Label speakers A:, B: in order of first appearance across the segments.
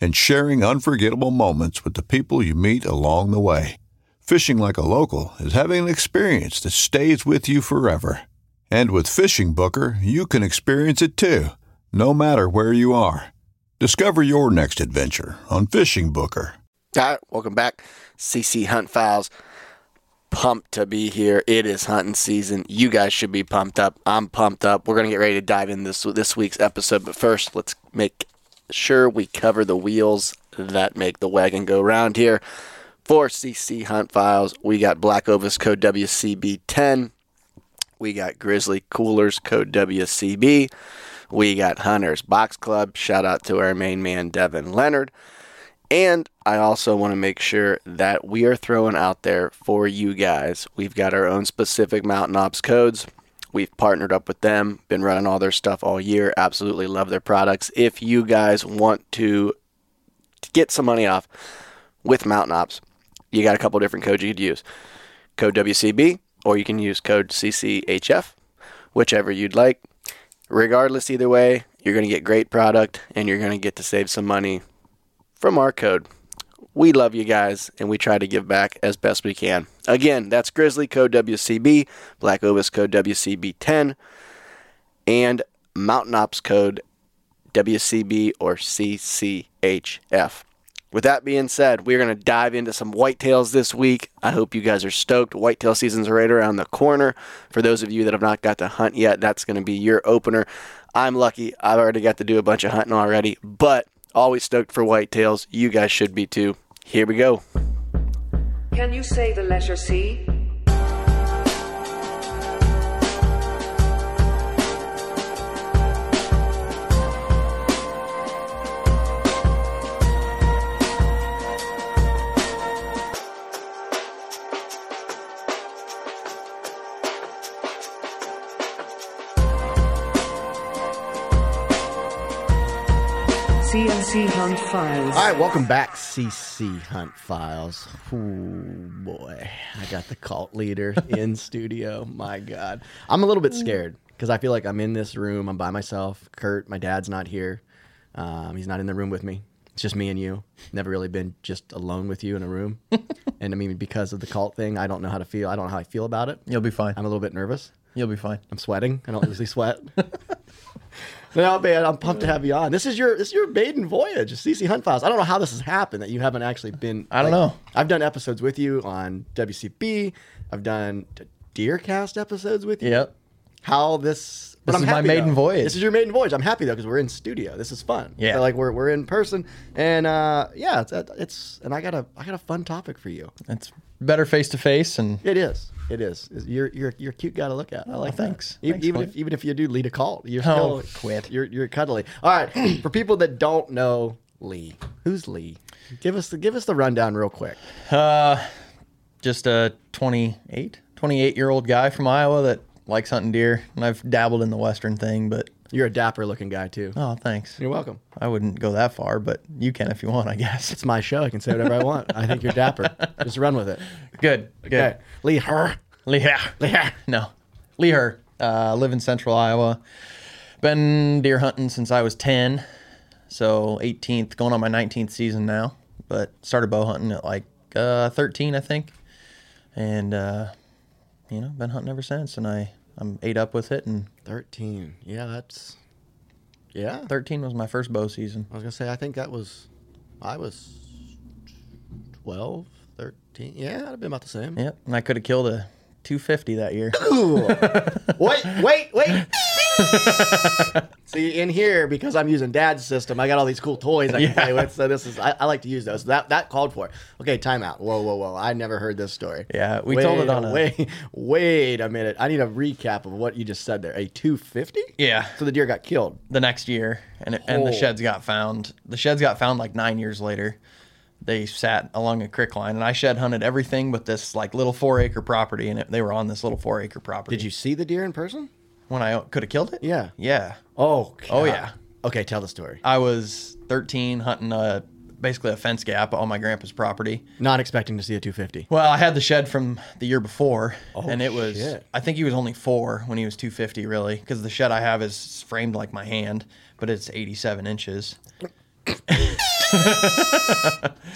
A: and sharing unforgettable moments with the people you meet along the way. Fishing like a local is having an experience that stays with you forever. And with FishingBooker, you can experience it too, no matter where you are. Discover your next adventure on FishingBooker.
B: All right, welcome back. CC Hunt Files. Pumped to be here. It is hunting season. You guys should be pumped up. I'm pumped up. We're gonna get ready to dive in this this week's episode, but first, let's make sure we cover the wheels that make the wagon go round here. For CC Hunt Files, we got Black Ovis code WCB10. We got Grizzly Coolers code WCB. We got Hunters Box Club. Shout out to our main man, Devin Leonard. And I also want to make sure that we are throwing out there for you guys. We've got our own specific Mountain Ops codes. We've partnered up with them, been running all their stuff all year. Absolutely love their products. If you guys want to get some money off with Mountain Ops, you got a couple different codes you could use. Code WCB, or you can use code CCHF, whichever you'd like. Regardless, either way, you're going to get great product and you're going to get to save some money from our code. We love you guys and we try to give back as best we can. Again, that's Grizzly code WCB, Black Ovis code WCB10, and Mountain Ops code WCB or CCHF. With that being said, we're going to dive into some whitetails this week. I hope you guys are stoked. Whitetail season's right around the corner. For those of you that have not got to hunt yet, that's going to be your opener. I'm lucky. I've already got to do a bunch of hunting already, but always stoked for whitetails. You guys should be too. Here we go.
C: Can you say the letter C? CNC Hunt Files.
B: All right, welcome back, CC Hunt Files. Ooh, boy, I got the cult leader in studio. My God, I'm a little bit scared because I feel like I'm in this room. I'm by myself. Kurt, my dad's not here. Um, he's not in the room with me. It's just me and you. Never really been just alone with you in a room. and I mean, because of the cult thing, I don't know how to feel. I don't know how I feel about it.
D: You'll be fine.
B: I'm a little bit nervous.
D: You'll be fine.
B: I'm sweating. I don't usually sweat. no, man, I'm pumped to have you on. This is your this is your maiden voyage, CC Hunt Files. I don't know how this has happened that you haven't actually been.
D: I don't know.
B: I've done episodes with you on WCB. I've done Deercast episodes with you.
D: Yep.
B: How this? but
D: This
B: I'm
D: is my maiden
B: though.
D: voyage.
B: This is your maiden voyage. I'm happy though because we're in studio. This is fun.
D: Yeah.
B: So, like we're we're in person, and uh, yeah, it's it's and I got a I got a fun topic for you.
D: It's better face to face, and
B: It is. It is. You're you're you're a cute guy to look at. I like that.
D: thanks.
B: Even,
D: Thanks,
B: even
D: Clint.
B: if even if you do lead a cult, you're
D: Oh,
B: still
D: quit.
B: You're you're cuddly. All right. For people that don't know Lee, who's Lee? Give us the give us the rundown real quick.
D: uh, just a 28, 28 year old guy from Iowa that likes hunting deer. And I've dabbled in the western thing, but
B: You're a dapper looking guy too.
D: oh, thanks.
B: You're welcome.
D: I wouldn't go that far, but you can if you want, I guess.
B: It's my show. I can say whatever I want. I think you're dapper. Just run with it.
D: Good. Good.
B: Okay. Lee her.
D: Leah.
B: Leah.
D: No. Leher. Uh, live in central Iowa. Been deer hunting since I was 10. So 18th, going on my 19th season now. But started bow hunting at like uh, 13, I think. And, uh, you know, been hunting ever since. And I, I'm ate up with it. And
B: Thirteen. Yeah, that's yeah.
D: 13 was my first bow season.
B: I was gonna say I think that was I was 12, 13. Yeah, that'd have been about the same.
D: Yep. And I could have killed a 250 that year.
B: wait, wait, wait. See, in here, because I'm using dad's system, I got all these cool toys I can
D: Yeah.
B: play with. So this is, I, I like to use those. That that called for it. Okay, timeout. Whoa, whoa, whoa. I never heard this story.
D: Yeah, we
B: wait,
D: told it on a-
B: Wait, wait a minute. I need a recap of what you just said there. A 250?
D: Yeah.
B: So the deer got killed.
D: the next year, and it, and the
B: Oh.
D: sheds got found. The sheds got found like nine years later. They sat along a creek line, and I shed hunted everything but this like little four acre property, and it, they were on this little four acre property.
B: Did you see the deer in person?
D: When I could have killed it?
B: Yeah.
D: Yeah.
B: Oh,
D: Oh, yeah.
B: Okay, tell the story.
D: I was 13 hunting a basically a fence gap on my grandpa's property.
B: Not expecting to see a 250.
D: Well, I had the shed from the year before,
B: Oh,
D: and it was.
B: shit.
D: I think he was only four when he was 250, really, because the shed I have is framed like my hand, but it's 87 inches.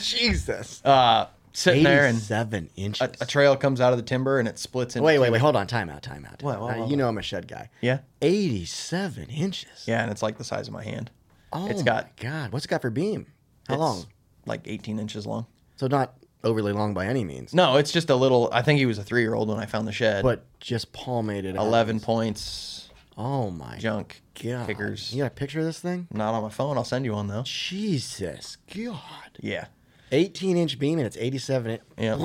B: Jesus.
D: Uh, sitting there, and
B: 87 inches.
D: a, a trail comes out of the timber, and it splits into.
B: Wait, wait,
D: two.
B: wait. Hold on. Time out. Time out.
D: What, what,
B: Uh,
D: what,
B: you know I'm a shed guy.
D: Yeah,
B: 87 inches.
D: yeah, and it's like the size of my hand.
B: Oh
D: it's got
B: my God. What's it got for beam? How
D: it's
B: long?
D: Like 18 inches long.
B: So not overly long by any means.
D: No, it's just a little. I think he was a three year old when I found the shed.
B: But just palmated. out.
D: 11 points,
B: Oh my
D: junk
B: God.
D: kickers.
B: You got a picture of this thing?
D: Not on my phone. I'll send you one though.
B: Jesus God.
D: Yeah.
B: 18 inch beam and it's 87.
D: Yeah.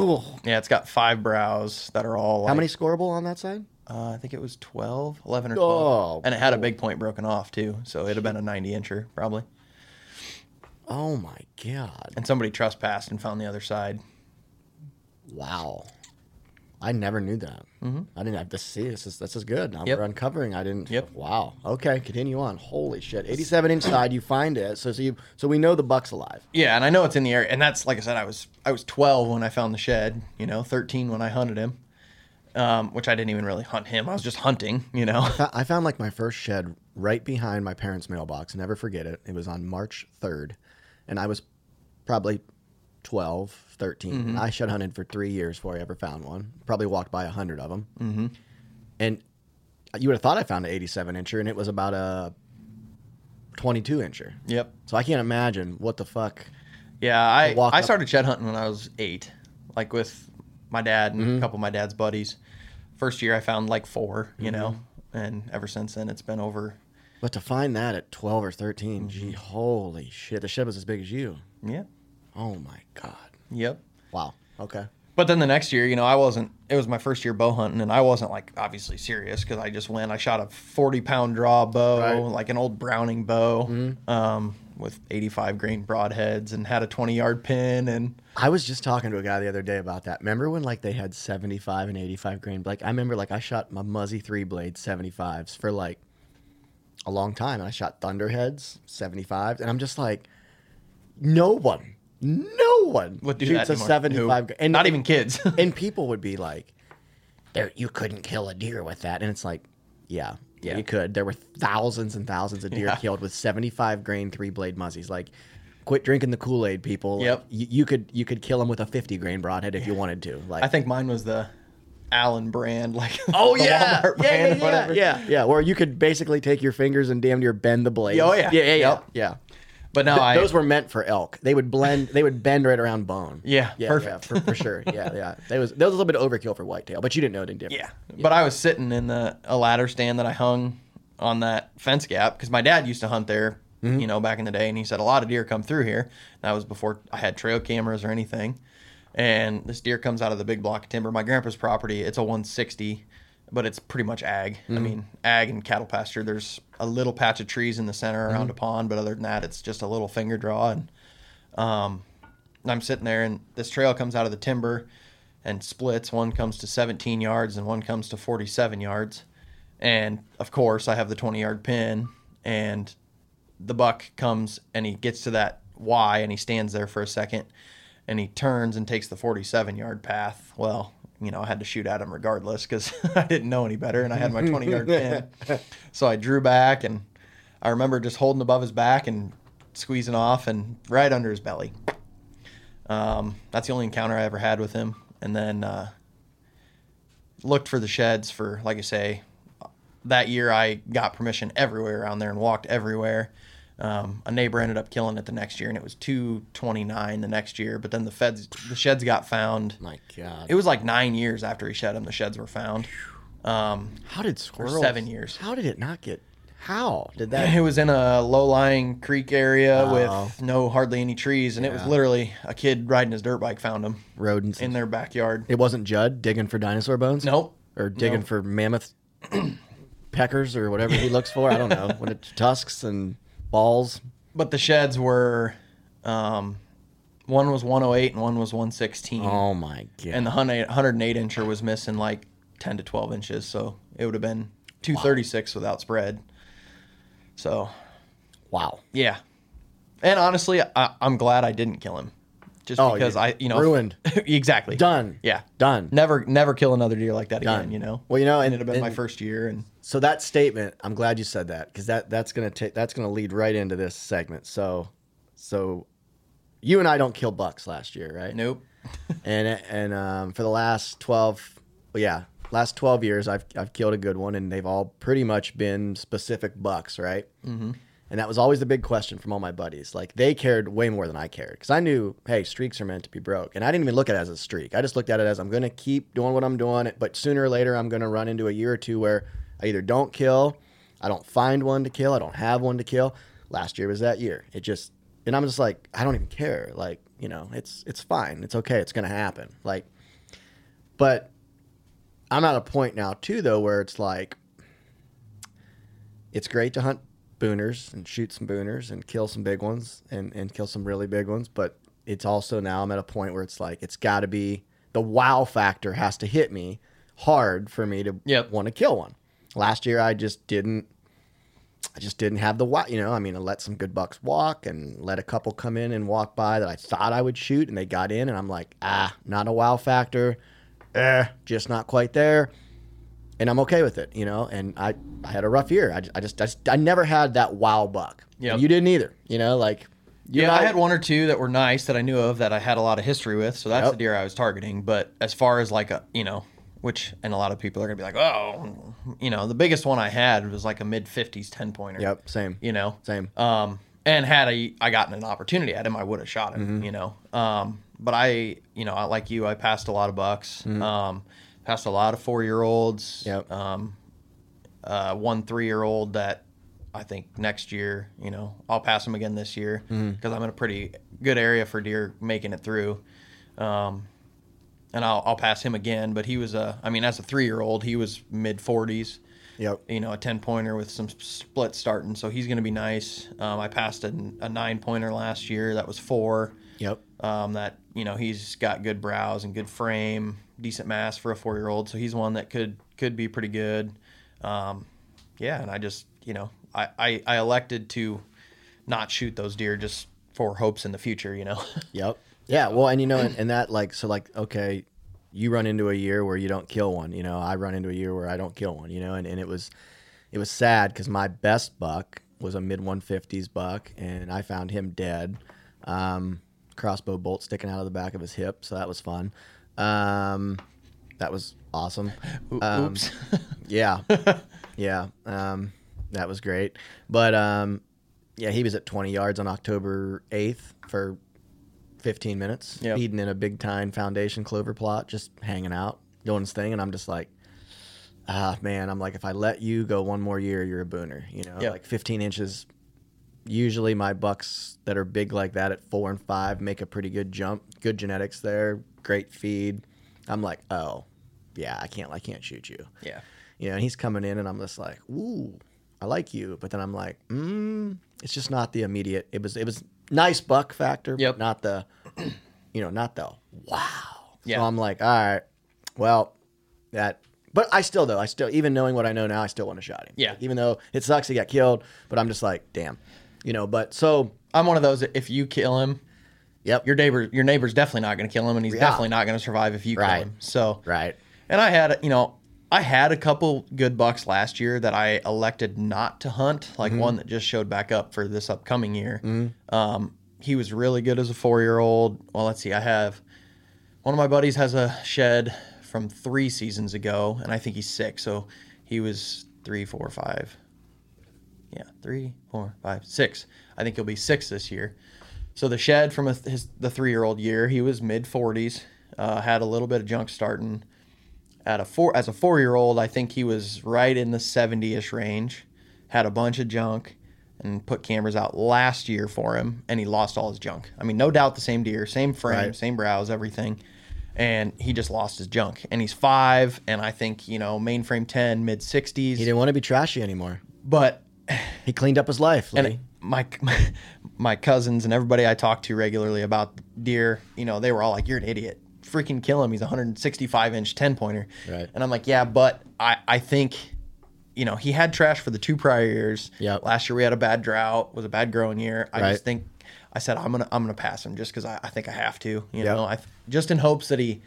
D: Yeah, it's got five brows that are all.
B: How many scoreable on that side?
D: Uh, I think it was 12, 11 or 12.
B: Oh,
D: and it had a big point broken off too, so it'd have been a 90 incher probably.
B: Oh my God.
D: And somebody trespassed and found the other side.
B: Wow. I never knew that. Mm-hmm. I didn't have to see this. Is, this is good. Now
D: Yep.
B: we're uncovering. I didn't.
D: Yep.
B: Wow. Okay. Continue on. Holy shit. 87 inch side. You find it. So, so you so we know the buck's alive.
D: Yeah, and I know it's in the area, and that's like I said, I was I was 12 when I found the shed. You know, 13 when I hunted him, um, which I didn't even really hunt him. I was just hunting. You know.
B: I found like my first shed right behind my parents' mailbox. Never forget it. It was on March 3rd, and I was probably 12, 13. I shed hunted for three years before I ever found one. Probably walked by a hundred of them. Mm-hmm. And you would have thought I found an 87 incher, and it was about a 22 incher.
D: Yep.
B: So I can't imagine what the fuck.
D: Yeah, I I started shed hunting when I was eight, like with my dad and
B: Mm-hmm.
D: a couple of my dad's buddies. First year I found like four, you
B: Mm-hmm.
D: know, and ever since then it's been over.
B: But to find that at 12 or 13, gee, holy shit. The shed was as big as you.
D: Yeah.
B: Oh my God.
D: Yep.
B: Wow. Okay.
D: But then the next year, you know, I wasn't. It was my first year bow hunting, and I wasn't like obviously serious because I just went. I shot a forty pound draw bow,
B: Right. Mm-hmm.
D: like an old Browning bow, um, with eighty five grain broadheads, and had a twenty yard pin, and
B: I was just talking to a guy the other day about that. Remember when like they had 75 and 85 grain? Like I remember like I shot my Muzzy three blade 75s for like a long time, and I shot Thunderheads 75s, and I'm just like, no one, no one
D: would do
B: shoots
D: that
B: a
D: anymore.
B: 75,
D: Who?
B: and
D: not even kids.
B: and people would be like, there you couldn't kill a deer with that, and it's like, yeah. Yeah,
D: Yeah.
B: you could. There were thousands and thousands of deer
D: Yeah.
B: killed with 75 grain three blade muzzies. Like, quit drinking the Kool Aid, people. Like,
D: Yep.
B: you, you could you could kill them with a 50 grain broadhead if you wanted to. Like,
D: I think mine was the Allen brand, like
B: Oh
D: the
B: yeah,
D: Walmart
B: yeah,
D: brand,
B: yeah, yeah,
D: whatever.
B: yeah, yeah. Where you could basically take your fingers and damn near bend the blade.
D: Oh, yeah.
B: yeah, yeah, yeah.
D: Yep.
B: yeah.
D: But no,
B: Th-
D: I
B: those were meant for elk. They would blend. They would bend right around bone.
D: Yeah,
B: yeah,
D: perfect.
B: yeah, for, for sure. Yeah, yeah. That was that was a little bit of overkill for whitetail, but you didn't know it any different.
D: Yeah. But I was sitting in the a ladder stand that I hung on that fence gap because my dad used to hunt there, mm-hmm. you know, back in the day, and he said a lot of deer come through here. That was before I had trail cameras or anything. And this deer comes out of the big block of timber. My grandpa's property, it's a 160, but it's pretty much ag. I mean, ag and cattle pasture. There's a little patch of trees in the center around a pond, but other than that, it's just a little finger draw. And um, I'm sitting there, and this trail comes out of the timber and splits. One comes to 17 yards, and one comes to 47 yards. And of course, I have the 20 yard pin, and the buck comes and he gets to that Y, and he stands there for a second, and he turns and takes the 47 yard path. Well, you know, I had to shoot at him regardless because I didn't know any better, and I had my 20 yard pin. So I drew back, and I remember just holding above his back and squeezing off, and right under his belly. Um, that's the only encounter I ever had with him. And then uh, looked for the sheds for, like I say, that year I got permission everywhere around there and walked everywhere. Um, a neighbor ended up killing it the next year, and it was 229 the next year. But then the feds, the sheds got found.
B: My God.
D: It was like nine years after he shed them. The sheds were found. Um,
B: how did squirrels?
D: seven years.
B: How did it not get? How did that?
D: it was in a low-lying creek area
B: Oh.
D: with no hardly any trees, and it was literally a kid riding his dirt bike found them
B: rodents
D: in their backyard.
B: It wasn't Judd digging for dinosaur bones.
D: Nope.
B: Or digging
D: Nope.
B: for mammoth peckers or whatever he looks for. I don't know. When it's tusks and balls.
D: But the sheds were, um, one was 108 and one was 116.
B: Oh my god.
D: and the 108 108 incher was missing like 10 to 12 inches so it would have been 236 without spread so
B: wow.
D: yeah and honestly I, i'm glad i didn't kill him just
B: Oh,
D: because
B: you-
D: i you know
B: ruined.
D: exactly
B: Done.
D: yeah
B: Done.
D: never never kill another deer like that
B: Done.
D: again you know
B: Well, you know,
D: and
B: and-
D: it'd have been my first year and
B: So that statement, I'm glad you said that because that that's gonna take that's gonna lead right into this segment. So, so you and I don't kill bucks last year, right?
D: nope
B: and and um, for the last 12 well, yeah last 12 years I've, I've killed a good one and they've all pretty much been specific bucks right mm-hmm. And that was always the big question from all my buddies. Like they cared way more than i cared because i knew hey streaks are meant to be broke. And i didn't even look at it as a streak. I just looked at it as i'm going to keep doing what i'm doing but sooner or later i'm going to run into a year or two where i either don't kill i don't find one to kill i don't have one to kill. Last year was that year. It just and i'm just like i don't even care. Like you know it's it's fine. It's okay. It's going to happen. Like but I'm at a point now too, though, where it's like it's great to hunt booners and shoot some booners and kill some big ones and, and kill some really big ones. But it's also now I'm at a point where it's like it's got to be the wow factor has to hit me hard for me to
D: Yep.
B: want to kill one. Last year I just didn't. I just didn't have the wow. You know, I mean, I let some good bucks walk and let a couple come in and walk by that I thought I would shoot, and they got in, and I'm like, ah, not a wow factor eh, just not quite there. And I'm okay with it, you know. And I, I had a rough year. I, I just, I just, I never had that wow buck.
D: Yep.
B: And You didn't either, you know. Like, you
D: yeah,
B: and
D: I had one or two that were nice that I knew of that I had a lot of history with, so that's
B: Yep.
D: the deer I was targeting. But as far as like a, you know, which and a lot of people are gonna be like, oh, you know, the biggest one I had was like a mid fifties ten pointer.
B: Yep, same.
D: You know,
B: Same.
D: Um, and had I I gotten an opportunity at him, I would have shot him.
B: Mm-hmm.
D: You know, um, but I, you know, I like you, I passed a lot of bucks. Um, passed a lot of four year olds.
B: Yep.
D: Um, uh, one three year old that I think next year, you know, I'll pass him again this year because
B: Mm-hmm.
D: I'm in a pretty good area for deer making it through. Um, and I'll, I'll pass him again, but he was a, I mean, as a three year old, he was mid 40s,
B: Yep.
D: you know, a 10 pointer with some split starting. So he's going to be nice. Um, I passed a, a nine pointer last year that was four.
B: Yep.
D: Um, that, you know, he's got good brows and good frame, decent mass for a four year old. So he's one that could, could be pretty good. Um, yeah. And I just, you know, I, I, I elected to not shoot those deer just for hopes in the future, you know?
B: Yep. Yeah. Well, and you know, and, and that like, so like, okay, you run into a year where you don't kill one. You know, I run into a year where I don't kill one. You know, and, and it was, it was sad because my best buck was a mid 150s buck, and I found him dead. Um, crossbow bolt sticking out of the back of his hip, so that was fun. Um, that was awesome. Um,
D: Oops.
B: yeah, yeah, um, that was great. But um, yeah, he was at 20 yards on October 8th for 15 minutes,
D: Yep.
B: feeding in a big time foundation clover plot, just hanging out, doing his thing, and I'm just like. Ah man, I'm like if I let you go one more year, you're a booner. You know,
D: Yep.
B: like 15 inches. Usually, my bucks that are big like that at four and five make a pretty good jump. Good genetics there, great feed. I'm like, oh, yeah, I can't, I can't shoot you.
D: yeah.
B: You know, and he's coming in, and I'm just like, ooh, I like you. But then I'm like, mm, it's just not the immediate. It was, it was nice buck factor,
D: Yep.
B: but not the, you know, not the wow.
D: Yeah.
B: So I'm like, all right, well, that. But I still though, I still even knowing what I know now, I still want to shot him.
D: Yeah.
B: Like, even though it sucks he got killed, but I'm just like, damn, you know. But so,
D: I'm one of those. that If you kill him,
B: yep,
D: your neighbor, your neighbor's definitely not going to kill him, and he's
B: Yeah.
D: definitely not going to survive if you kill him. So,
B: right.
D: and I had, you know, I had a couple good bucks last year that I elected not to hunt, like
B: Mm-hmm.
D: one that just showed back up for this upcoming year. Um, he was really good as a four year old. Well, let's see, I have one of my buddies has a shed from three seasons ago, and I think he's six, so he was three, four, five, yeah, three, four, five, six. I think he'll be six this year. So the shed from his the three year old year, he was mid forties. Uh, had a little bit of junk starting. At a four as a four year old, I think he was right in the seventy ish range. Had a bunch of junk and put cameras out last year for him, and he lost all his junk. I mean, no doubt the same deer, same frame,
B: Right.
D: same brows, everything. And he just lost his junk. And he's five, and I think, you know, mainframe 10, mid 60s.
B: He didn't want to be trashy anymore.
D: But
B: He cleaned up his life.
D: and
B: Lee.
D: my my cousins and everybody I talk to regularly about deer, you know, they were all like, "You're an idiot. Freaking kill him. He's a 165 inch 10 pointer."
B: Right.
D: And I'm like, "Yeah, but I I think." You know, he had trash for the two prior years.
B: Yep.
D: Last year we had a bad drought, was a bad growing year. I
B: Right.
D: just think I said I'm gonna I'm gonna pass him just because I, I think I have to. You
B: Yep.
D: know, I just in hopes that he,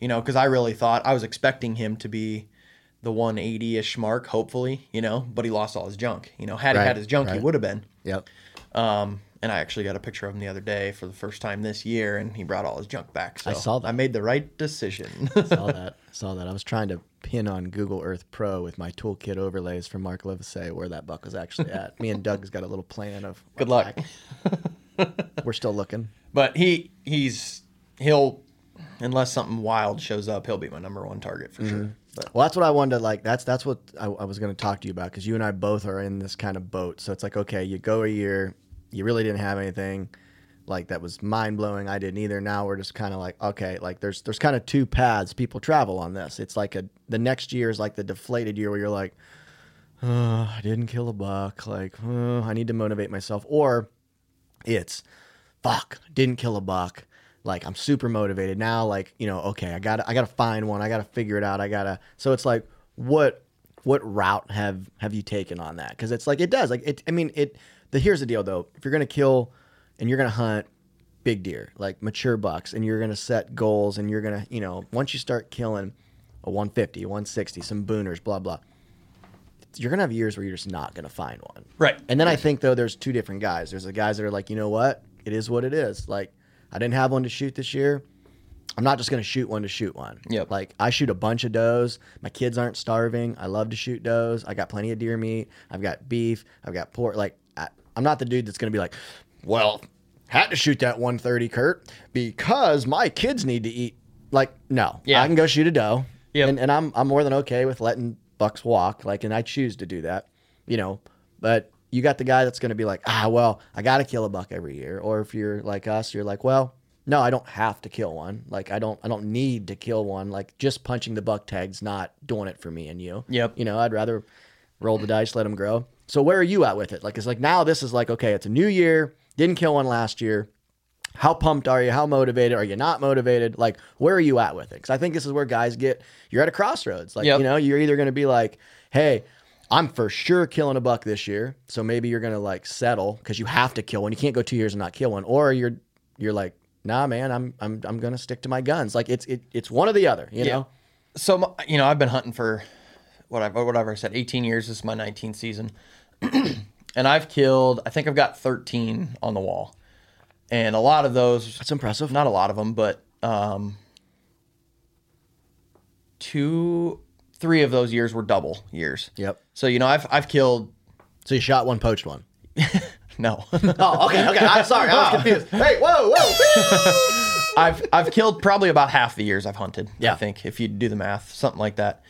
D: you know, because I really thought I was expecting him to be the 180 ish mark, hopefully, you know, but he lost all his junk. You know, had he had his junk, he would have been.
B: Yep.
D: Um, and I actually got a picture of him the other day for the first time this year, and he brought all his junk back. So
B: I saw that.
D: I made the right decision.
B: saw that. Saw that. I was trying to pin on Google Earth Pro with my toolkit overlays from Mark Livesey where that buck was actually at. Me and Doug's got a little plan of
D: Good luck.
B: We're still looking.
D: but he he's he'll unless something wild shows up, he'll be my number one target for sure. But
B: Well, that's what I wanted to like. That's that's what I, I was going to talk to you about because you and I both are in this kind of boat. So it's like, okay, you go a year, you really didn't have anything like that was mind blowing. I didn't either. Now we're just kind of like, okay, like there's there's kind of two paths people travel on this. It's like a the next year is like the deflated year where you're like, oh, I didn't kill a buck. Like, oh, I need to motivate myself. Or it's fuck, didn't kill a buck. Like I'm super motivated now. Like you know, okay, I got to I got to find one. I got to figure it out. I gotta. So it's like, what what route have have you taken on that? Because it's like it does. Like it. I mean, it. The here's the deal though. If you're gonna kill and you're gonna hunt big deer, like mature bucks, and you're gonna set goals, and you're gonna, you know, once you start killing a 150, a 160, some booners, blah blah. You're gonna have years where you're just not gonna find one.
D: Right.
B: And then I think though there's two different guys. There's the guys that are like, you know what, it is what it is. Like I didn't have one to shoot this year. I'm not just gonna shoot one to shoot one.
D: Yep.
B: Like I shoot a bunch of does. My kids aren't starving. I love to shoot does. I got plenty of deer meat. I've got beef. I've got pork. Like I, I'm not the dude that's gonna be like, well, had to shoot that 130, Kurt, because my kids need to eat. Like no,
D: Yeah.
B: I can go shoot a doe.
D: Yep.
B: And, and I'm I'm more than okay with letting bucks walk. Like, and I choose to do that. You know, but you got the guy that's going to be like, ah, well, I got to kill a buck every year. Or if you're like us, you're like, well, no, I don't have to kill one. Like, I don't I don't need to kill one. Like, just punching the buck tag's not doing it for me and you.
D: Yep.
B: You know, I'd rather roll the dice, let them grow. So where are you at with it? Like, it's like now this is like, okay, it's a new year. Didn't kill one last year. How pumped are you? How motivated? Are you not motivated? Like, where are you at with it? Because I think this is where guys get, you're at a crossroads. Like,
D: Yep.
B: you know, you're either going to be like, hey, I'm for sure killing a buck this year. So maybe you're going to like settle because you have to kill one. You can't go two years and not kill one. Or you're, you're like, nah, man, I'm, I'm, I'm going to stick to my guns. Like, it's, it, it's one or the other, you
D: Yeah.
B: know?
D: so my- you know, I've been hunting for whatever whatever I said, 18 years. This is my 19th season, and I've killed. I think I've got 13 on the wall, and a lot of those
B: That's impressive.
D: not a lot of them, but um, two, three of those years were double years.
B: Yep.
D: So you know, I've I've killed
B: So you shot one, poached one.
D: no,
B: Oh, okay, okay. I'm sorry. I was confused. Hey, whoa, whoa.
D: I've I've killed probably about half the years I've hunted.
B: Yeah.
D: I think if you do the math, something like that.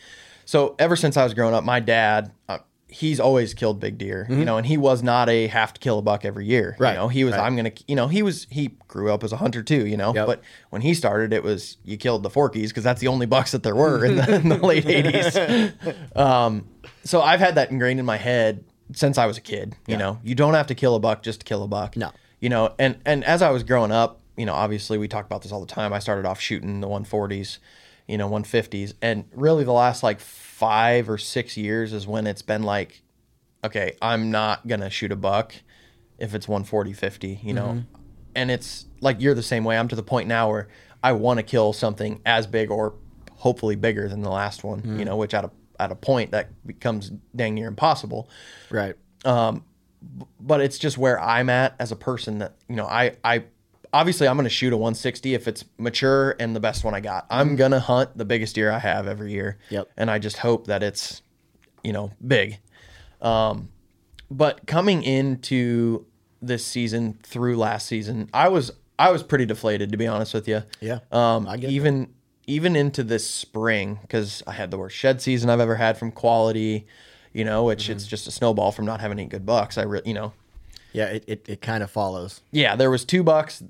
D: So ever since I was growing up, my dad, uh, he's always killed big deer, you know, and he was not a have to kill a buck every year.
B: Mm-hmm. Right,
D: You know, he was
B: right.
D: I'm gonna, you know, he was he grew up as a hunter too, you know.
B: Yep.
D: But when he started, it was you killed the forkies because that's the only bucks that there were in the, in the late '80s. Um, so I've had that ingrained in my head since I was a kid. You know, you don't have to kill a buck just to kill a buck.
B: No.
D: You know, and and as I was growing up, you know, obviously we talk about this all the time. I started off shooting the 140s, you know, 150s, and really the last like five or six years is when it's been like, okay, I'm not gonna shoot a buck if it's 140, 50, you know, and it's like you're the same way. I'm to the point now where I want to kill something as big or hopefully bigger than the last one, you know, which at a at a point that becomes dang near impossible
B: right.
D: Um, but it's just where I'm at as a person that you know I I obviously I'm going to shoot a 160 if it's mature and the best one I got. I'm going to hunt the biggest deer I have every year.
B: Yep.
D: And I just hope that it's you know big. Um but coming into this season through last season, I was I was pretty deflated to be honest with you.
B: Yeah,
D: Um,
B: I get
D: even even into this spring because I had the worst shed season I've ever had from quality, you know, which
B: Mm-hmm.
D: it's just a snowball from not having any good bucks. I re- you know,
B: Yeah, it, it, it kind of follows.
D: yeah, there was two bucks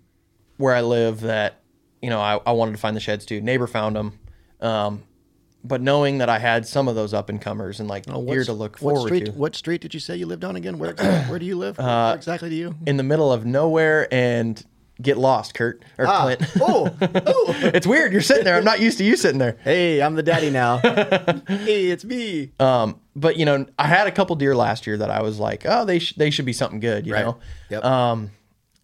D: where I live that you know I, I wanted to find the sheds too. Neighbor found them, um, but knowing that I had some of those up and comers and like
B: Oh,
D: to look
B: what
D: forward
B: street,
D: to
B: What street did you say you lived on again? Where where do you live?
D: Uh,
B: exactly do you?
D: in the middle of nowhere and get lost, Kurt or
B: Ah,
D: Clint.
B: oh, oh.
D: it's weird. You're sitting there. I'm not used to you sitting there.
B: Hey, I'm the daddy now. hey, it's me.
D: Um, but you know, I had a couple deer last year that I was like, oh, they sh- they should be something good, you
B: Right.
D: know.
B: Yep.
D: Um,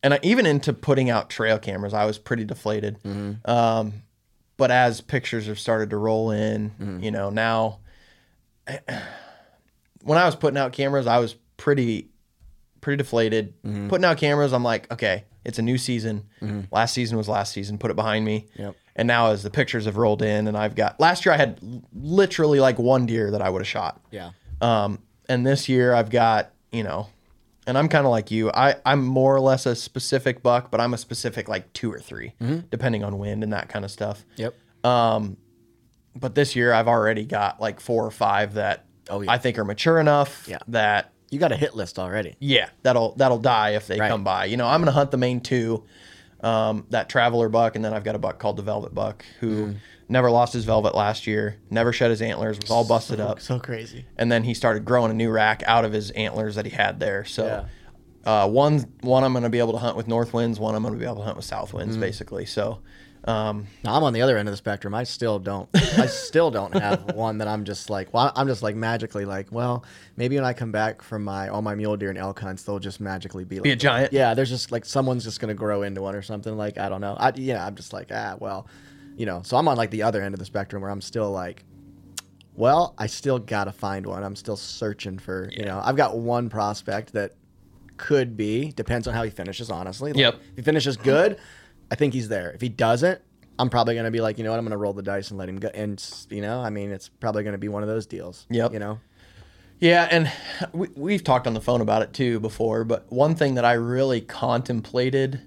D: and I, even into putting out trail cameras, I was pretty deflated.
B: Mm-hmm.
D: Um, but as pictures have started to roll in,
B: Mm-hmm.
D: you know, now when I was putting out cameras, I was pretty pretty deflated.
B: Mm-hmm.
D: Putting out cameras, I'm like, okay, it's a new season. Last season was last season. Put it behind me.
B: Yep.
D: And now as the pictures have rolled in, and I've got last year I had literally like one deer that I would have shot.
B: yeah.
D: Um, and this year I've got, you know, and I'm kind of like you. I, I'm more or less a specific buck, but I'm a specific like two or 3
B: Mm-hmm.
D: depending on wind and that kind of stuff.
B: Yep.
D: Um, But this year I've already got like four or five that
B: Oh, yeah.
D: I think are mature enough
B: Yeah.
D: that
B: You got a hit list already.
D: yeah, that'll that'll die if they
B: Right.
D: come by. You know, I'm gonna hunt the main two, um, that traveler buck, and then I've got a buck called the velvet buck who
B: Mm.
D: Never lost his velvet last year, never shed his antlers, was all busted up,
B: So crazy.
D: and then he started growing a new rack out of his antlers that he had there. So.
B: Yeah.
D: Uh, one, one I'm going to be able to hunt with north winds. One I'm going to be able to hunt with south
B: Mm.
D: winds, basically. So, um,
B: Now I'm on the other end of the spectrum. I still don't. I still don't have one that I'm just like. Well, I'm just like magically like. Well, maybe when I come back from my all my mule deer and elk hunts, they'll just magically be like
D: Be a giant?
B: Yeah, there's just like someone's just gonna grow into one or something. Like I don't know. I yeah, I'm just like ah well, you know. So I'm on like the other end of the spectrum where I'm still like. Well, I still gotta find one. I'm still searching for, you know, I've got one prospect that could be. Depends on how he finishes, honestly. Like,
D: Yep.
B: If he finishes good, I think he's there. If he doesn't, I'm probably going to be like, you know what, I'm going to roll the dice and let him go. And, you know, I mean, it's probably going to be one of those deals.
D: Yep.
B: You know?
D: Yeah, and we, we've talked on the phone about it too before, but one thing that I really contemplated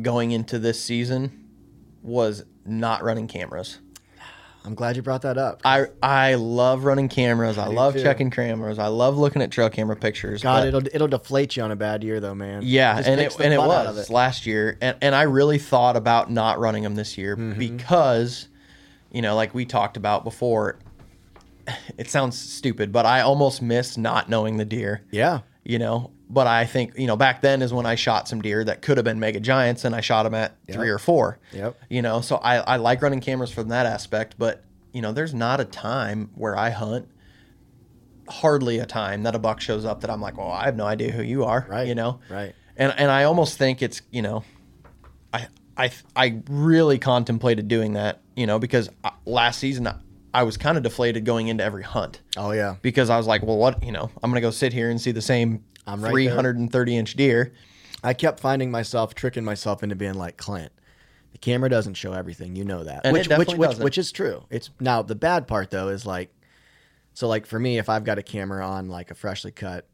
D: going into this season was not running cameras.
B: I'm glad you brought that up.
D: I I love running cameras. I,
B: do
D: love
B: too.
D: checking cameras. I love looking at trail camera pictures.
B: God, it'll it'll deflate you on a bad year, though, man.
D: yeah,
B: just
D: and it and it
B: fun out of
D: was last year, and and I really thought about not running them this year
B: Mm-hmm.
D: because, you know, like we talked about before. It sounds stupid, but I almost miss not knowing the deer.
B: Yeah.
D: you know. But I think you know back then is when I shot some deer that could have been mega giants, and I shot them at three or four.
B: Yep.
D: You know, so I I like running cameras from that aspect, but you know, there's not a time where I hunt. Hardly a time that a buck shows up that I'm like, well, I have no idea who you are.
B: Right,
D: You know.
B: right.
D: And and I almost think it's you know, I I I really contemplated doing that. You know, because uh, last season I, I was kind of deflated going into every hunt
B: Oh, yeah.
D: because I was like, well, what, you know, I'm going to go sit here and see the same
B: I'm right there.
D: 330 inch deer.
B: I kept finding myself tricking myself into being like Clint. The camera doesn't show everything, you know that.
D: And
B: which
D: definitely
B: which which,
D: doesn't.
B: which is true. It's now the bad part though is like so like for me if I've got a camera on like a freshly cut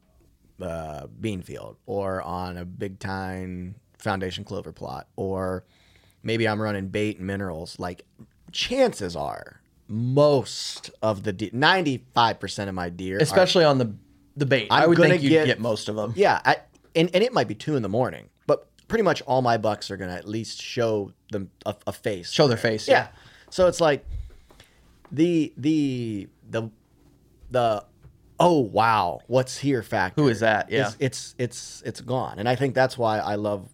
B: uh, bean field or on a big time foundation clover plot or maybe I'm running bait and minerals like chances are most of the de- 95% of my deer are-
D: especially on the the bait. i
B: I'm
D: would
B: gonna
D: think you'd
B: get-
D: get, most of them.
B: Yeah, I, and and it might be two in the morning, but pretty much all my bucks are gonna at least show them a, a face.
D: Show their face.
B: yeah. So it's like the the the the oh wow, what's here factor.
D: Who is that? Yeah.
B: It's it's it's, it's gone, and I think that's why I love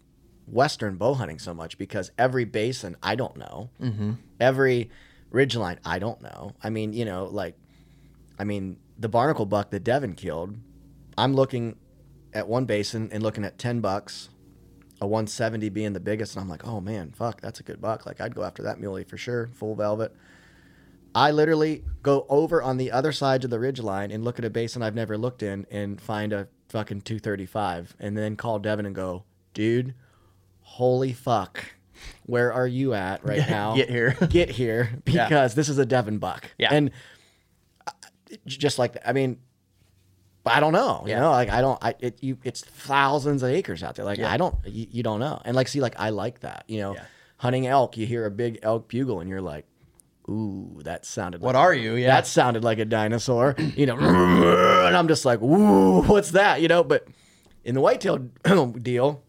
B: western bow hunting so much because every basin I don't know, mm-hmm. every ridgeline I don't know. I mean, you know, like I mean, the barnacle buck that Devin killed, I'm looking at one basin and looking at 10 bucks, a 170 being the biggest, and I'm like, oh man, fuck, that's a good buck. Like, I'd go after that muley for sure, full velvet. I literally go over on the other side of the ridge line and look at a basin I've never looked in and find a fucking 235 and then call Devin and go, dude, holy fuck. Where are you at right now?
D: Get here.
B: Get here
D: Yeah.
B: because this is a Devin buck.
D: Yeah.
B: And just like. I mean, I don't know. You know, like I don't. I it you. It's thousands of acres out there. Like I don't. You, you don't know. And like, see, like I like that. You know,
D: Yeah.
B: hunting elk. You hear a big elk bugle, and you're like, ooh, that sounded.
D: What
B: like,
D: are you? Yeah.
B: That sounded like a dinosaur. You know, and I'm just like, ooh, what's that? You know, but in the whitetail deal,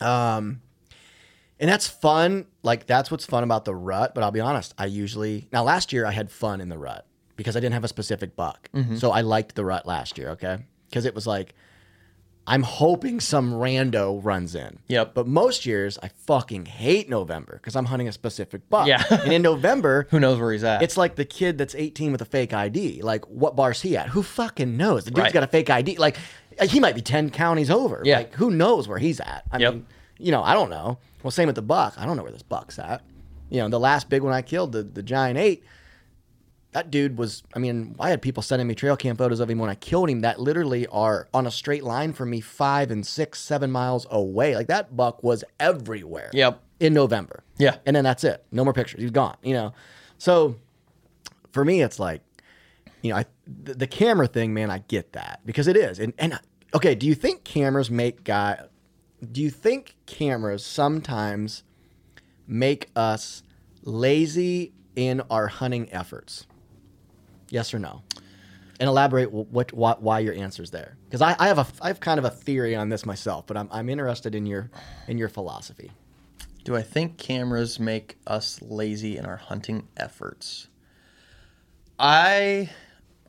B: um, and that's fun. Like that's what's fun about the rut. But I'll be honest, I usually now last year I had fun in the rut because I didn't have a specific buck. Mm-hmm. So I liked the rut last year. Okay, because it was like I'm hoping some rando runs in.
D: Yep.
B: But most years I fucking hate November because I'm hunting a specific buck.
D: Yeah.
B: and in November.
D: Who knows where he's at?
B: It's like the kid that's 18 with a fake ID. Like, what bar's he at? Who fucking knows? The dude's
D: Right.
B: got a fake ID. Like, uh, he might be 10 counties over.
D: Yeah.
B: Like, who knows where he's at? I
D: Yep.
B: mean, you know, I don't know. Well, same with the buck. I don't know where this buck's at. You know, the last big one I killed, the, the giant eight, that dude was, I mean, I had people sending me trail cam photos of him when I killed him that literally are on a straight line from me five and six, seven miles away. Like, that buck was everywhere
D: Yep.
B: in November.
D: Yeah.
B: And then that's it. No more pictures. He's gone, you know? So for me, it's like, you know, I, the, the camera thing, man, I get that because it is. And, and okay, do you think cameras make guy, do you think cameras sometimes make us lazy in our hunting efforts? Yes or no? And elaborate what, what why your answer's there because I, I have a I have kind of a theory on this myself, but I'm, I'm interested in your in your philosophy.
D: Do I think cameras make us lazy in our hunting efforts? I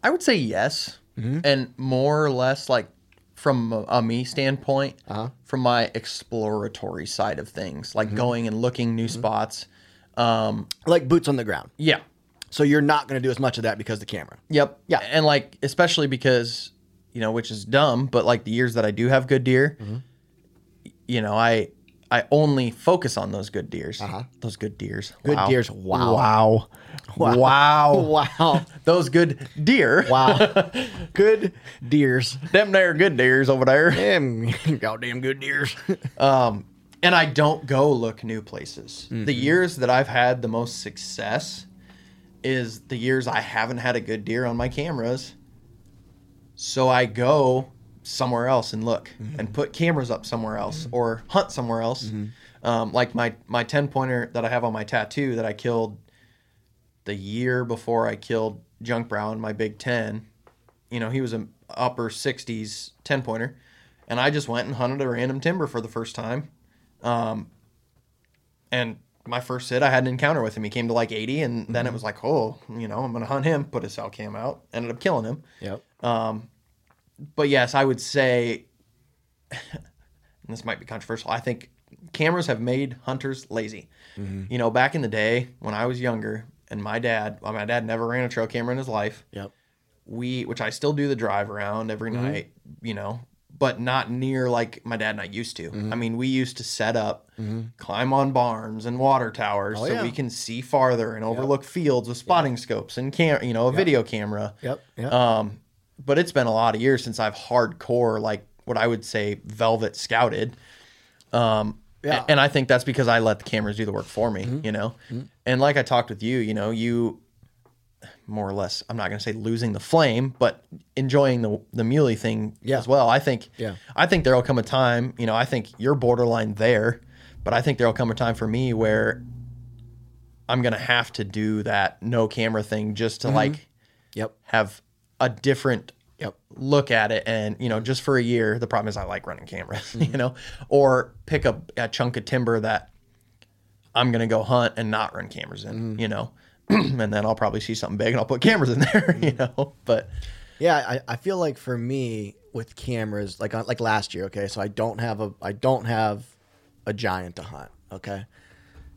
D: I would say yes, mm-hmm. and more or less like from a, a me standpoint, uh-huh. from my exploratory side of things, like mm-hmm. going and looking new mm-hmm. spots. Um,
B: like boots on the ground.
D: yeah,
B: So you're not going to do as much of that because of the camera.
D: Yep.
B: Yeah.
D: And like, especially because, you know, which is dumb, but like the years that I do have good deer, mm-hmm. you know, I I only focus on those good deers. Uh-huh. Those good deers.
B: Good
D: Wow.
B: deers. Wow.
D: Wow. Wow.
B: Wow.
D: Those good deer.
B: Wow. good deers.
D: Them there good deers over there.
B: Damn goddamn good deers.
D: Um, and I don't go look new places. The mm-hmm. years that I've had the most success is the years I haven't had a good deer on my cameras. So I go somewhere else and look and put cameras up somewhere else or hunt somewhere else. Um, like my my ten pointer that I have on my tattoo that I killed the year before I killed Junk Brown, my Big Ten. You know, he was an upper sixties ten pointer, and I just went and hunted a random timber for the first time. Um, and my first sit, I had an encounter with him. He came to like 80, and then it mm-hmm. was like, oh, you know, I'm going to hunt him, put his cell cam out. Ended up killing him.
B: Yep.
D: Um, but yes, I would say, and this might be controversial, I think cameras have made hunters lazy. Mm-hmm. You know, back in the day when I was younger, and my dad, well, my dad never ran a trail camera in his life.
B: Yep.
D: we which I still do the drive around every mm-hmm. night, you know, but not near like my dad and I used to. I mean, we used to set up, climb on barns and water towers so
B: yeah.
D: we can see farther and overlook fields with spotting scopes and cam, you know, a video camera.
B: Yep. Yep.
D: Um, but it's been a lot of years since I've hardcore like what I would say velvet scouted. Um,
B: Yeah.
D: and I think that's because I let the cameras do the work for me, you know. And like I talked with you, you know, you more or less, I'm not going to say losing the flame, but enjoying the the muley thing
B: Yeah.
D: as well. I think,
B: Yeah.
D: I think there'll come a time, you know, I think you're borderline there, but I think there'll come a time for me where I'm going to have to do that no camera thing just to mm-hmm. like
B: yep.
D: have a different
B: Yep.
D: look at it and you know just for a year the problem is i like running cameras you mm-hmm. know or pick up a chunk of timber that i'm gonna go hunt and not run cameras in mm-hmm. you know and then i'll probably see something big and i'll put cameras in there you know but
B: Yeah, I, I feel like for me with cameras, like uh, like last year, okay, so I don't have a I don't have a giant to hunt, okay,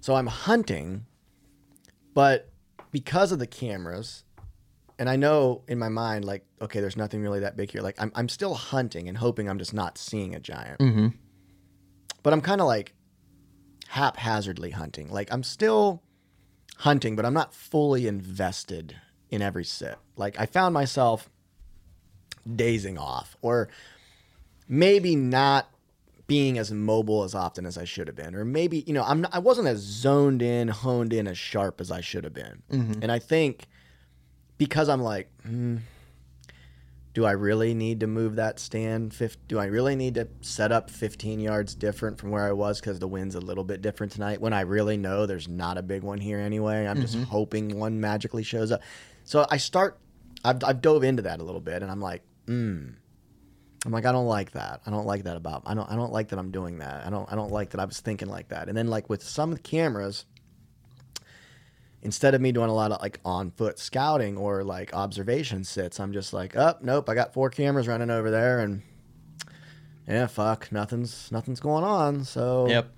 B: so I'm hunting, but because of the cameras, and I know in my mind like okay, there's nothing really that big here. Like I'm I'm still hunting and hoping I'm just not seeing a giant, mm-hmm. but I'm kind of like haphazardly hunting. Like I'm still hunting, but I'm not fully invested in every sit. Like I found myself dazing off or maybe not being as mobile as often as I should have been or maybe you know I'm not, I wasn't as zoned in honed in as sharp as I should have been and I think because I'm like hmm, do I really need to move that stand? Do I really need to set up 15 yards different from where I was because the wind's a little bit different tonight? When I really know there's not a big one here anyway. I'm just hoping one magically shows up. So I start. I've, I've dove into that a little bit, and I'm like, hmm. I'm like, I don't like that. I don't like that about. I don't. I don't like that I'm doing that. I don't. I don't like that I was thinking like that. And then like with some of the cameras, instead of me doing a lot of like on foot scouting or like observation sits, I'm just like, oh nope, I got four cameras running over there, and yeah, fuck, nothing's nothing's going on. So
D: Yep.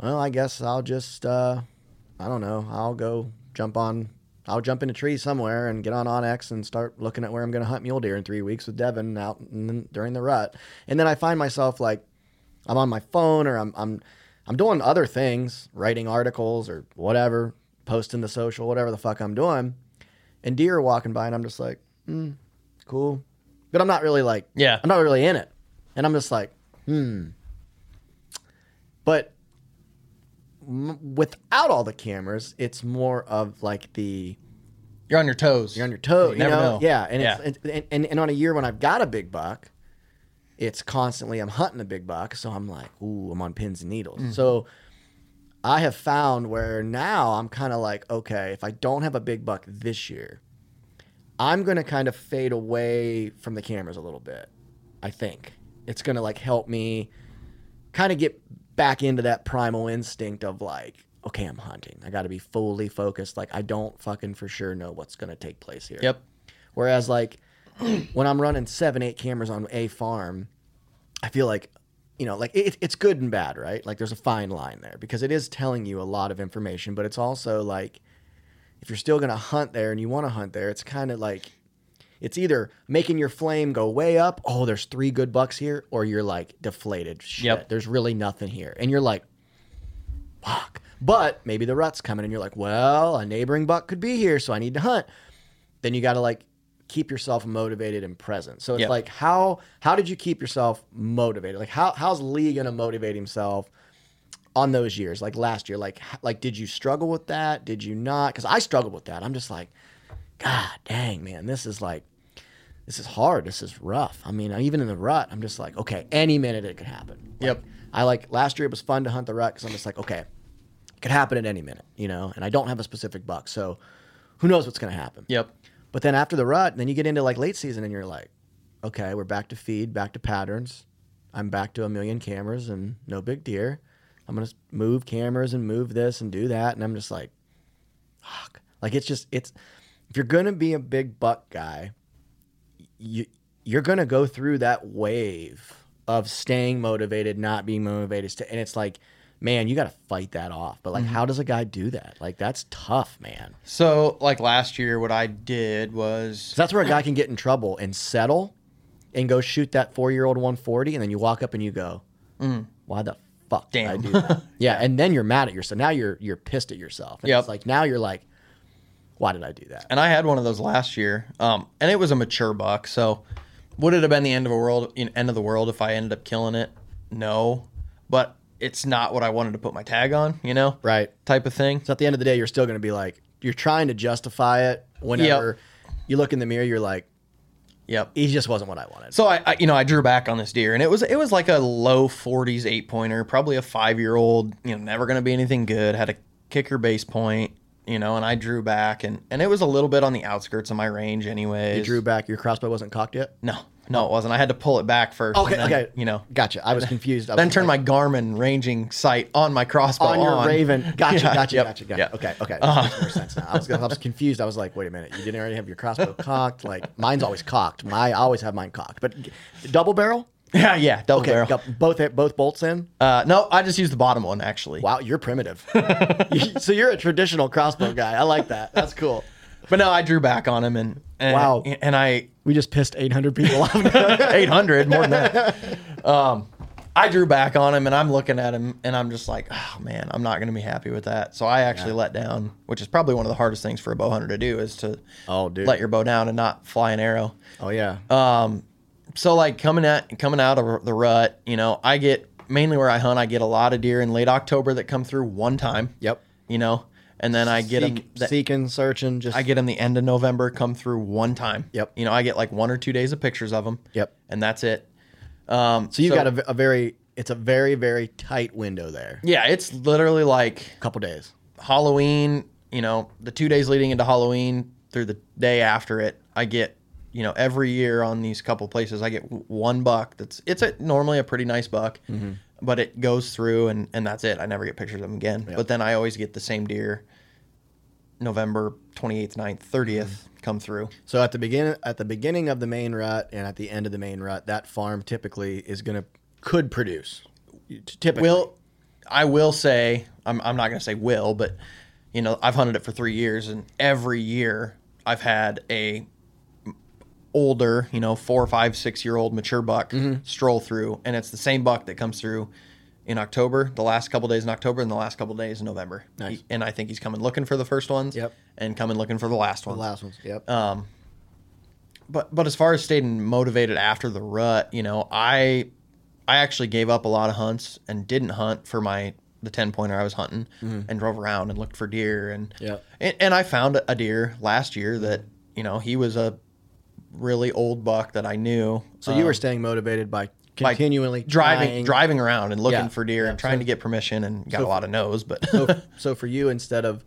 B: well, I guess I'll just uh, I don't know. I'll go jump on. I'll jump in a tree somewhere and get on onX and start looking at where I'm going to hunt mule deer in three weeks with Devin out in, during the rut. And then I find myself like I'm on my phone or I'm I'm I'm doing other things, writing articles or whatever, posting the social, whatever the fuck I'm doing. And deer are walking by, and I'm just like, hmm, cool. But I'm not really like,
D: Yeah.
B: I'm not really in it. And I'm just like, hmm. But m- without all the cameras, it's more of like the
D: You're on your toes.
B: you're on your toes.
D: You
B: You,
D: never
B: know?
D: know.
B: Yeah, and
D: Yeah.
B: it's and, and and on a year when I've got a big buck, it's constantly I'm hunting a big buck, so I'm like, ooh, I'm on pins and needles.
D: Mm-hmm.
B: So I have found where now I'm kind of like, okay, if I don't have a big buck this year, I'm gonna kind of fade away from the cameras a little bit. I think it's gonna like help me kind of get back into that primal instinct of like, okay, I'm hunting. I got to be fully focused. Like I don't fucking for sure know what's gonna take place here.
D: Yep.
B: Whereas like when I'm running seven, eight cameras on a farm, I feel like, you know, like it, it's good and bad, right? Like there's a fine line there because it is telling you a lot of information, but it's also like if you're still gonna hunt there and you want to hunt there, it's kind of like it's either making your flame go way up, oh, there's three good bucks here, or you're like deflated. Shit,
D: Yep.
B: there's really nothing here, and you're like, fuck. But maybe the rut's coming, and you're like, well, a neighboring buck could be here, so I need to hunt. Then you got to like keep yourself motivated and present. So it's
D: Yep.
B: like how how did you keep yourself motivated? Like how how's Lee gonna motivate himself? on those years like last year like like did you struggle with that did you not because i struggled with that i'm just like god dang man this is like this is hard this is rough i mean even in the rut i'm just like okay any minute it could happen Like,
D: Yep.
B: i like last year it was fun to hunt the rut because i'm just like okay it could happen at any minute you know and i don't have a specific buck so who knows what's going to happen
D: Yep.
B: But then after the rut, then you get into like late season and you're like, okay, we're back to feed, back to patterns. I'm back to a million cameras and no big deer. I'm gonna move cameras and move this and do that, and I'm just like, fuck. Like it's just it's if you're gonna be a big buck guy, you you're gonna go through that wave of staying motivated, not being motivated, and it's like, man, you got to fight that off. But like, how does a guy do that? Like that's tough, man.
D: So like last year, what I did was
B: that's where a guy can get in trouble and settle and go shoot that four year old 140, and then you walk up and you go, "Why the fuck did I
D: Mm.
B: Do that?" yeah, and then you're mad at yourself. Now you're you're pissed at yourself.
D: Yep.
B: It's like now you're like, "Why did I do that?"
D: and I had one of those last year. Um, and it was a mature buck. So would it have been the end of the world? End of the world if I ended up killing it? No, but it's not what I wanted to put my tag on. You know,
B: Right.
D: Type of thing.
B: So at the end of the day, you're still going to be like, you're trying to justify it whenever you look in the mirror. You're like,
D: Yep.
B: he just wasn't what I wanted.
D: So I, I, you know, I drew back on this deer, and it was it was like a low 40s eight pointer, probably a five year old. You know, never going to be anything good. Had a kicker base point, you know, and I drew back, and and it was a little bit on the outskirts of my range, anyways.
B: you drew back. Your crossbow wasn't cocked yet.
D: No, no, it wasn't. I had to pull it back first.
B: Okay,
D: then,
B: okay.
D: You know,
B: Gotcha. I was confused. I was
D: then turn
B: like,
D: my Garmin ranging sight on my crossbow
B: on your
D: on.
B: Ravin. Gotcha,
D: Yeah,
B: gotcha,
D: yep,
B: gotcha, gotcha.
D: yep.
B: Okay, okay. That makes more sense now. I was, I was confused. I was like, wait a minute, you didn't already have your crossbow cocked? Like mine's always cocked. My I always have mine cocked. But double barrel?
D: Yeah, yeah, double
B: Okay,
D: barrel.
B: got both both bolts in.
D: Uh, no, I just used the bottom one actually.
B: Wow, you're primitive. So you're a traditional crossbow guy. I like that. That's cool.
D: But no, I drew back on him, and, and
B: Wow.
D: and I
B: We just pissed 800 people off.
D: 800 more than that. Um, I drew back on him, and I'm looking at him, and I'm just like, oh man, I'm not going to be happy with that. So I actually let down, which is probably one of the hardest things for a bow hunter to do, is to
B: Oh, dude.
D: let your bow down and not fly an arrow.
B: oh yeah.
D: Um, So like coming at coming out of the rut, you know, I get mainly where I hunt, I get a lot of deer in late October that come through one time.
B: Yep.
D: You know, and then I get
B: Seek,
D: them.
B: seeking, searching. Just
D: I get them the end of November. Come through one time.
B: Yep.
D: You know, I get like one or two days of pictures of them.
B: Yep.
D: And that's it. Um,
B: So you got a, a very. It's a very very tight window there.
D: yeah. It's literally like
B: A couple days.
D: Halloween, you know, the two days leading into Halloween through the day after it, I get, you know, every year on these couple places, I get one buck. That's it's a, normally a pretty nice buck,
B: Mm-hmm.
D: But it goes through and and that's it. I never get pictures of them again. But then I always get the same deer. November 28th, 9th, 30th come through.
B: So at the beginning at the beginning of the main rut and at the end of the main rut, that farm typically is gonna could produce. Typically,
D: Will I will say I'm I'm not gonna say will, but you know I've hunted it for three years, and every year I've had a older, you know, four, five, six year old mature buck
B: Mm-hmm.
D: stroll through, and it's the same buck that comes through in October, the last couple days in October, and the last couple days in November.
B: Nice.
D: He- and I think he's coming looking for the first ones,
B: Yep.
D: and coming looking for the last ones.
B: the last ones. Yep.
D: Uh, but but as far as staying motivated after the rut, you know, I I actually gave up a lot of hunts and didn't hunt for my the ten pointer I was hunting and drove around and looked for deer and
B: Mm-hmm.
D: And, and I found a deer last year that you know he was a really old buck that I knew.
B: so you were staying motivated by
D: um,
B: continually
D: driving
B: trying-
D: driving around and looking
B: Yeah,
D: for deer
B: yeah.
D: and trying
B: So-
D: to get permission and got
B: so-
D: a lot of no's, but
B: so, so for you, instead of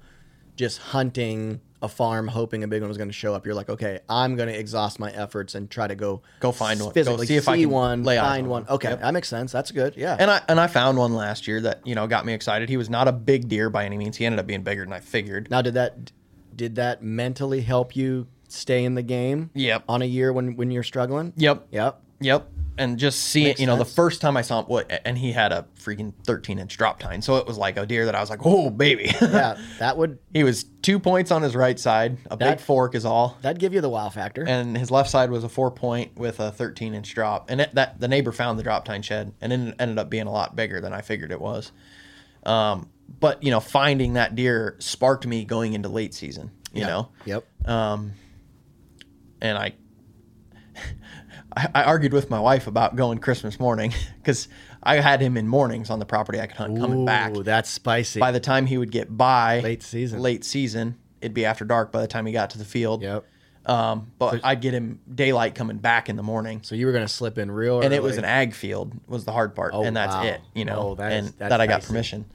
B: just hunting a farm, hoping a big one was going to show up, you're like, okay, I'm going to exhaust my efforts and try to go
D: Go find one. Go
B: physically
D: see if I
B: see
D: can
B: one, find one.
D: one.
B: Okay,
D: Yep.
B: that makes sense. That's good. Yeah.
D: And I and I found one last year that you know got me excited. He was not a big deer by any means. He ended up being bigger than I figured.
B: now, did that did that mentally help you stay in the game?
D: Yep.
B: On a year when when you're struggling.
D: Yep.
B: Yep.
D: Yep. And just see
B: Makes
D: you know, the first time I saw him, what, and he had a freaking 13 inch drop tine. So it was like a deer that I was like, oh, baby.
B: Yeah, that would
D: he was two points on his right side. A
B: That-
D: big fork is all.
B: that'd give you the wow factor.
D: And his left side was a four point with a 13 inch drop. And it, that the neighbor found the drop tine shed and it ended up being a lot bigger than I figured it was. Um, but, you know, finding that deer sparked me going into late season, you
B: Yep.
D: know?
B: Yep.
D: And I, I, I argued with my wife about going Christmas morning because I had him in mornings on the property I could hunt coming back.
B: That's spicy.
D: By the time he would get by
B: Late season.
D: late season, it'd be after dark. By the time he got to the field,
B: Yep.
D: Um, but I'd get him daylight coming back in the morning,
B: So you were gonna slip in real,
D: and it was an ag field was the hard part,
B: Oh,
D: and that's
B: wow.
D: it, you know,
B: Oh, that is-
D: and
B: that's
D: that I got permission.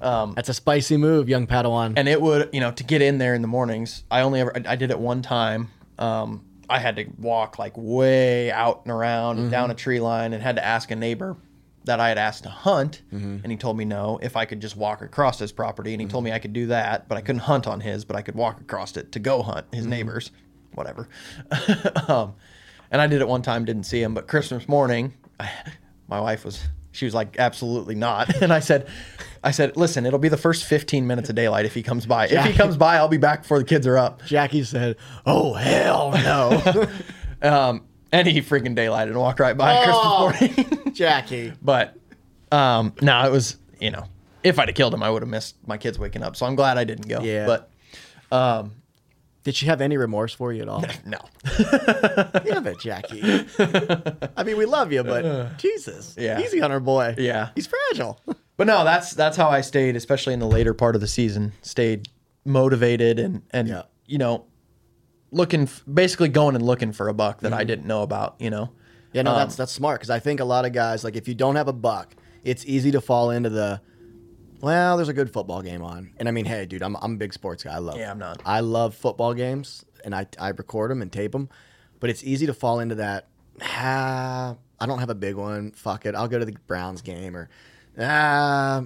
B: That's a spicy move, young Padawan.
D: and it would you know to get in there in the mornings i only ever i did it one time um i had to walk like way out and around
B: Mm-hmm.
D: down a tree line and had to ask a neighbor that i had asked to hunt
B: Mm-hmm.
D: and he told me no if i could just walk across his property and he told me i could do that but i couldn't hunt on his but i could walk across it to go hunt his
B: Mm-hmm.
D: neighbors whatever um and i did it one time didn't see him but christmas morning my wife was she was like absolutely not and i said i said listen it'll be the first 15 minutes of daylight if he comes by if he comes by i'll be back before the kids are up
B: Jackie said, "Oh hell no,
D: um, and he freaking daylighted and walked right by
B: Oh.
D: christmas morning
B: Jackie."
D: but um no it was you know if i'd have killed him i would have missed my kids waking up so i'm glad i didn't go
B: Yeah.
D: but
B: Did she have any remorse for you at all?
D: no
B: Damn it, Jackie. I mean, we love you, but Jesus,
D: Yeah.
B: easy on our boy.
D: Yeah.
B: he's fragile.
D: But no, that's that's how I stayed, especially in the later part of the season. Stayed motivated and and
B: Yeah.
D: you know, looking basically going and looking for a buck that
B: Mm-hmm.
D: I didn't know about. You know,
B: Yeah, no,
D: Um,
B: that's that's smart because I think a lot of guys like if you don't have a buck, it's easy to fall into the. Well, there's a good football game on, and I mean, hey, dude, I'm I'm a big sports guy. I love.
D: Yeah, I'm not.
B: I love football games, and I I record them and tape them, but it's easy to fall into that. Ah, I don't have a big one. Fuck it, I'll go to the Browns game or ah,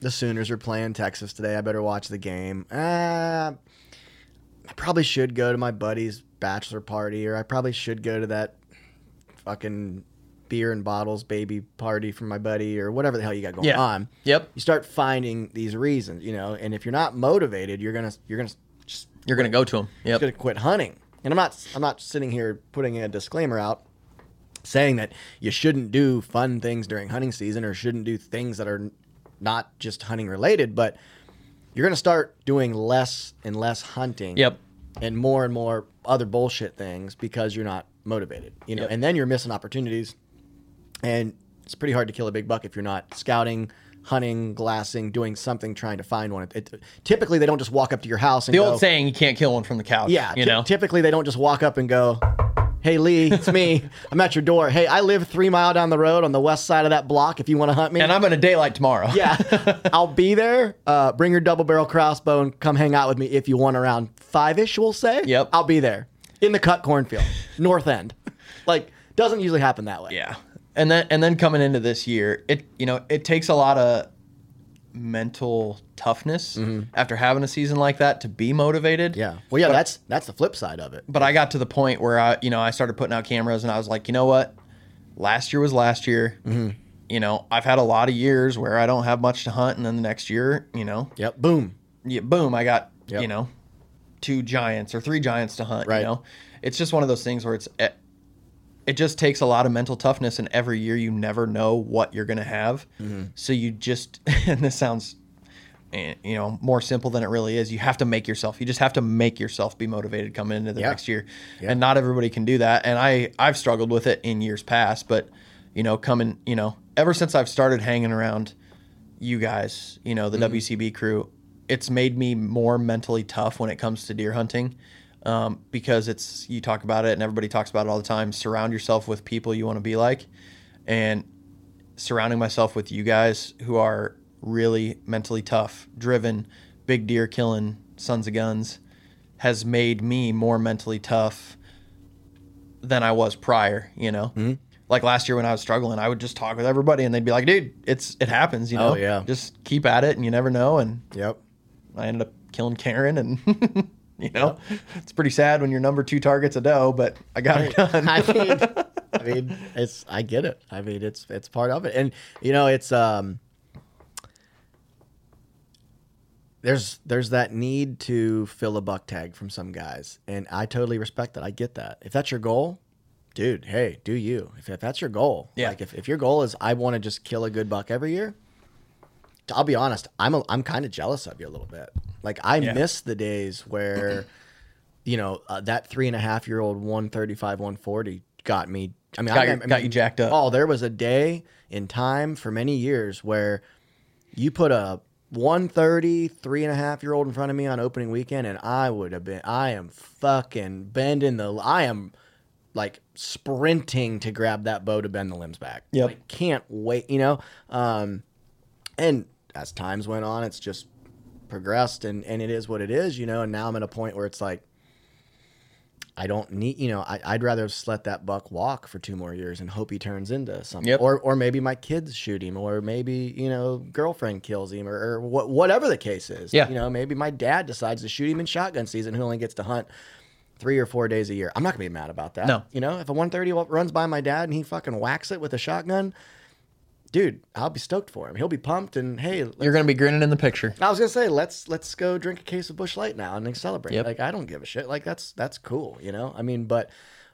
B: the Sooners are playing Texas today. I better watch the game. Ah, I probably should go to my buddy's bachelor party, or I probably should go to that fucking beer and bottles baby party for my buddy, or whatever the hell you got going
D: Yeah.
B: on.
D: Yep.
B: You start finding these reasons, you know, and if you're not motivated, you're gonna you're gonna just
D: you're gonna go to
B: just
D: Yep.
B: gonna quit hunting. And I'm not I'm not sitting here putting a disclaimer out saying that you shouldn't do fun things during hunting season or shouldn't do things that are not just hunting related, but you're gonna start doing less and less hunting.
D: Yep.
B: And more and more other bullshit things because you're not motivated. You know,
D: Yep.
B: and then you're missing opportunities. And it's pretty hard to kill a big buck if you're not scouting, hunting, glassing, doing something, trying to find one. It, typically, they don't just walk up to your house and
D: The
B: go,
D: old saying, you can't kill one from the couch.
B: Yeah,
D: You
B: ty-
D: know?
B: typically they don't just walk up and go, "Hey Lee, it's me. I'm at your door. Hey, I live three mile down the road on the west side of that block. If you want to hunt me,
D: and I'm going to daylight tomorrow.
B: yeah, I'll be there. Uh, bring your double barrel crossbow and come hang out with me if you want around five ish. We'll say.
D: Yep.
B: I'll be there in the cut cornfield, north end. Like doesn't usually happen that way.
D: Yeah. And then and then coming into this year, it you know, it takes a lot of mental toughness after having a season like that to be motivated.
B: Mm-hmm. Yeah. Well, yeah. that's that's the flip side of it.
D: But I got to the point where I, you know, I started putting out cameras and I was like, you know what? Last year was last year.
B: Mm-hmm.
D: You know, I've had a lot of years where I don't have much to hunt and then the next year, you know,
B: Yep. Boom.
D: yeah, boom, I got,
B: Yep.
D: you know, two giants or three giants to hunt,
B: Right.
D: you know. It's just one of those things where it's it, just takes a lot of mental toughness and every year you never know what you're going to have.
B: Mm-hmm.
D: So you just and this sounds eh, you know, more simple than it really is. You have to make yourself. You just have to make yourself be motivated coming into the
B: Yeah.
D: next year. And not everybody can do that. And I I've struggled with it in years past, but you know, coming, you know, ever since I've started hanging around you guys, you know, the WCB crew, it's made me more mentally tough when it comes to deer hunting. Um, because it's you talk about it and everybody talks about it all the time. Surround yourself with people you want to be like, and surrounding myself with you guys who are really mentally tough, driven, big deer killing sons of guns, has made me more mentally tough than I was prior. You know,
B: Mm-hmm.
D: like last year when I was struggling, I would just talk with everybody and they'd be like, "Dude, it's it happens." You know,
B: Oh, yeah.
D: just keep at it and you never know. And
B: Yep.
D: I ended up killing Karen and. You know, it's pretty sad when you're number two targets a doe, but I got it done.
B: I mean, I mean, it's I get it. I mean, it's it's part of it, and you know, it's um, there's there's that need to fill a buck tag from some guys, and I totally respect that. I get that. If that's your goal, dude, hey, do you? If, if that's your goal,
D: Yeah.
B: Like if, if your goal is I want to just kill a good buck every year, I'll be honest, I'm a, I'm kind of jealous of you a little bit. Like I
D: Yeah.
B: miss the days where, you know, uh, that three and a half year old 135, 140 got me. I mean,
D: Got
B: I,
D: you-
B: I mean,
D: got you jacked up.
B: Oh, there was a day in time for many years where you put a 130, three and a half year old in front of me on opening weekend, and I would have been, I am fucking bending the, I am like sprinting to grab that bow to bend the limbs back.
D: Yep.
B: Like, can't wait, you know? Um, and as times went on, it's just progressed and, and it is what it is, you know? And now I'm at a point where it's like, I don't need, you know, I, I'd rather just let that buck walk for two more years and hope he turns into something.
D: Yep.
B: Or, or maybe my kids shoot him, or maybe, you know, girlfriend kills him, or, or wha- whatever the case is.
D: Yeah.
B: You know, maybe my dad decides to shoot him in shotgun season who only gets to hunt three or four days a year. I'm not gonna be mad about that.
D: No.
B: You know, if a 130 runs by my dad and he fucking whacks it with a shotgun, dude, I'll be stoked for him. He'll be pumped and hey,
D: You're gonna be grinning in the picture.
B: I was gonna say let's let's go drink a case of Busch Light now and then celebrate.
D: Yep.
B: Like I don't give a shit. Like that's that's cool, you know. I mean, but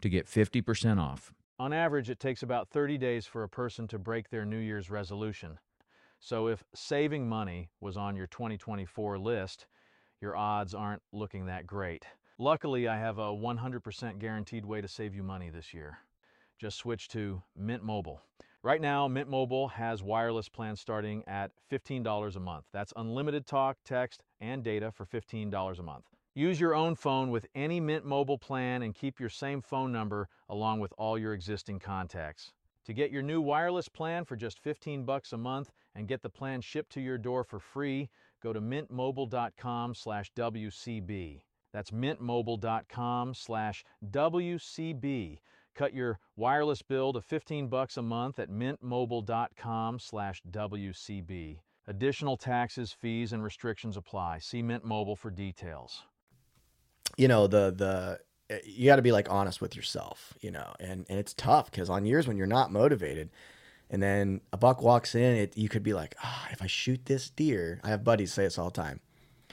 E: to get 50% off.
F: On average, it takes about 30 days for a person to break their New Year's resolution. So if saving money was on your 2024 list, your odds aren't looking that great. Luckily, I have a 100% guaranteed way to save you money this year. Just switch to Mint Mobile. Right now, Mint Mobile has wireless plans starting at $15 a month. That's unlimited talk, text, and data for $15 a month. Use your own phone with any Mint Mobile plan and keep your same phone number along with all your existing contacts. To get your new wireless plan for just 15 bucks a month and get the plan shipped to your door for free, go to mintmobile.com slash WCB. That's mintmobile.com slash WCB. Cut your wireless bill to 15 bucks a month at mintmobile.com slash WCB. Additional taxes, fees, and restrictions apply. See Mint Mobile for details.
B: You know the the you got to be like honest with yourself you know and and it's tough because on years when you're not motivated and then a buck walks in it you could be like ah if i shoot this deer i have buddies say this all the time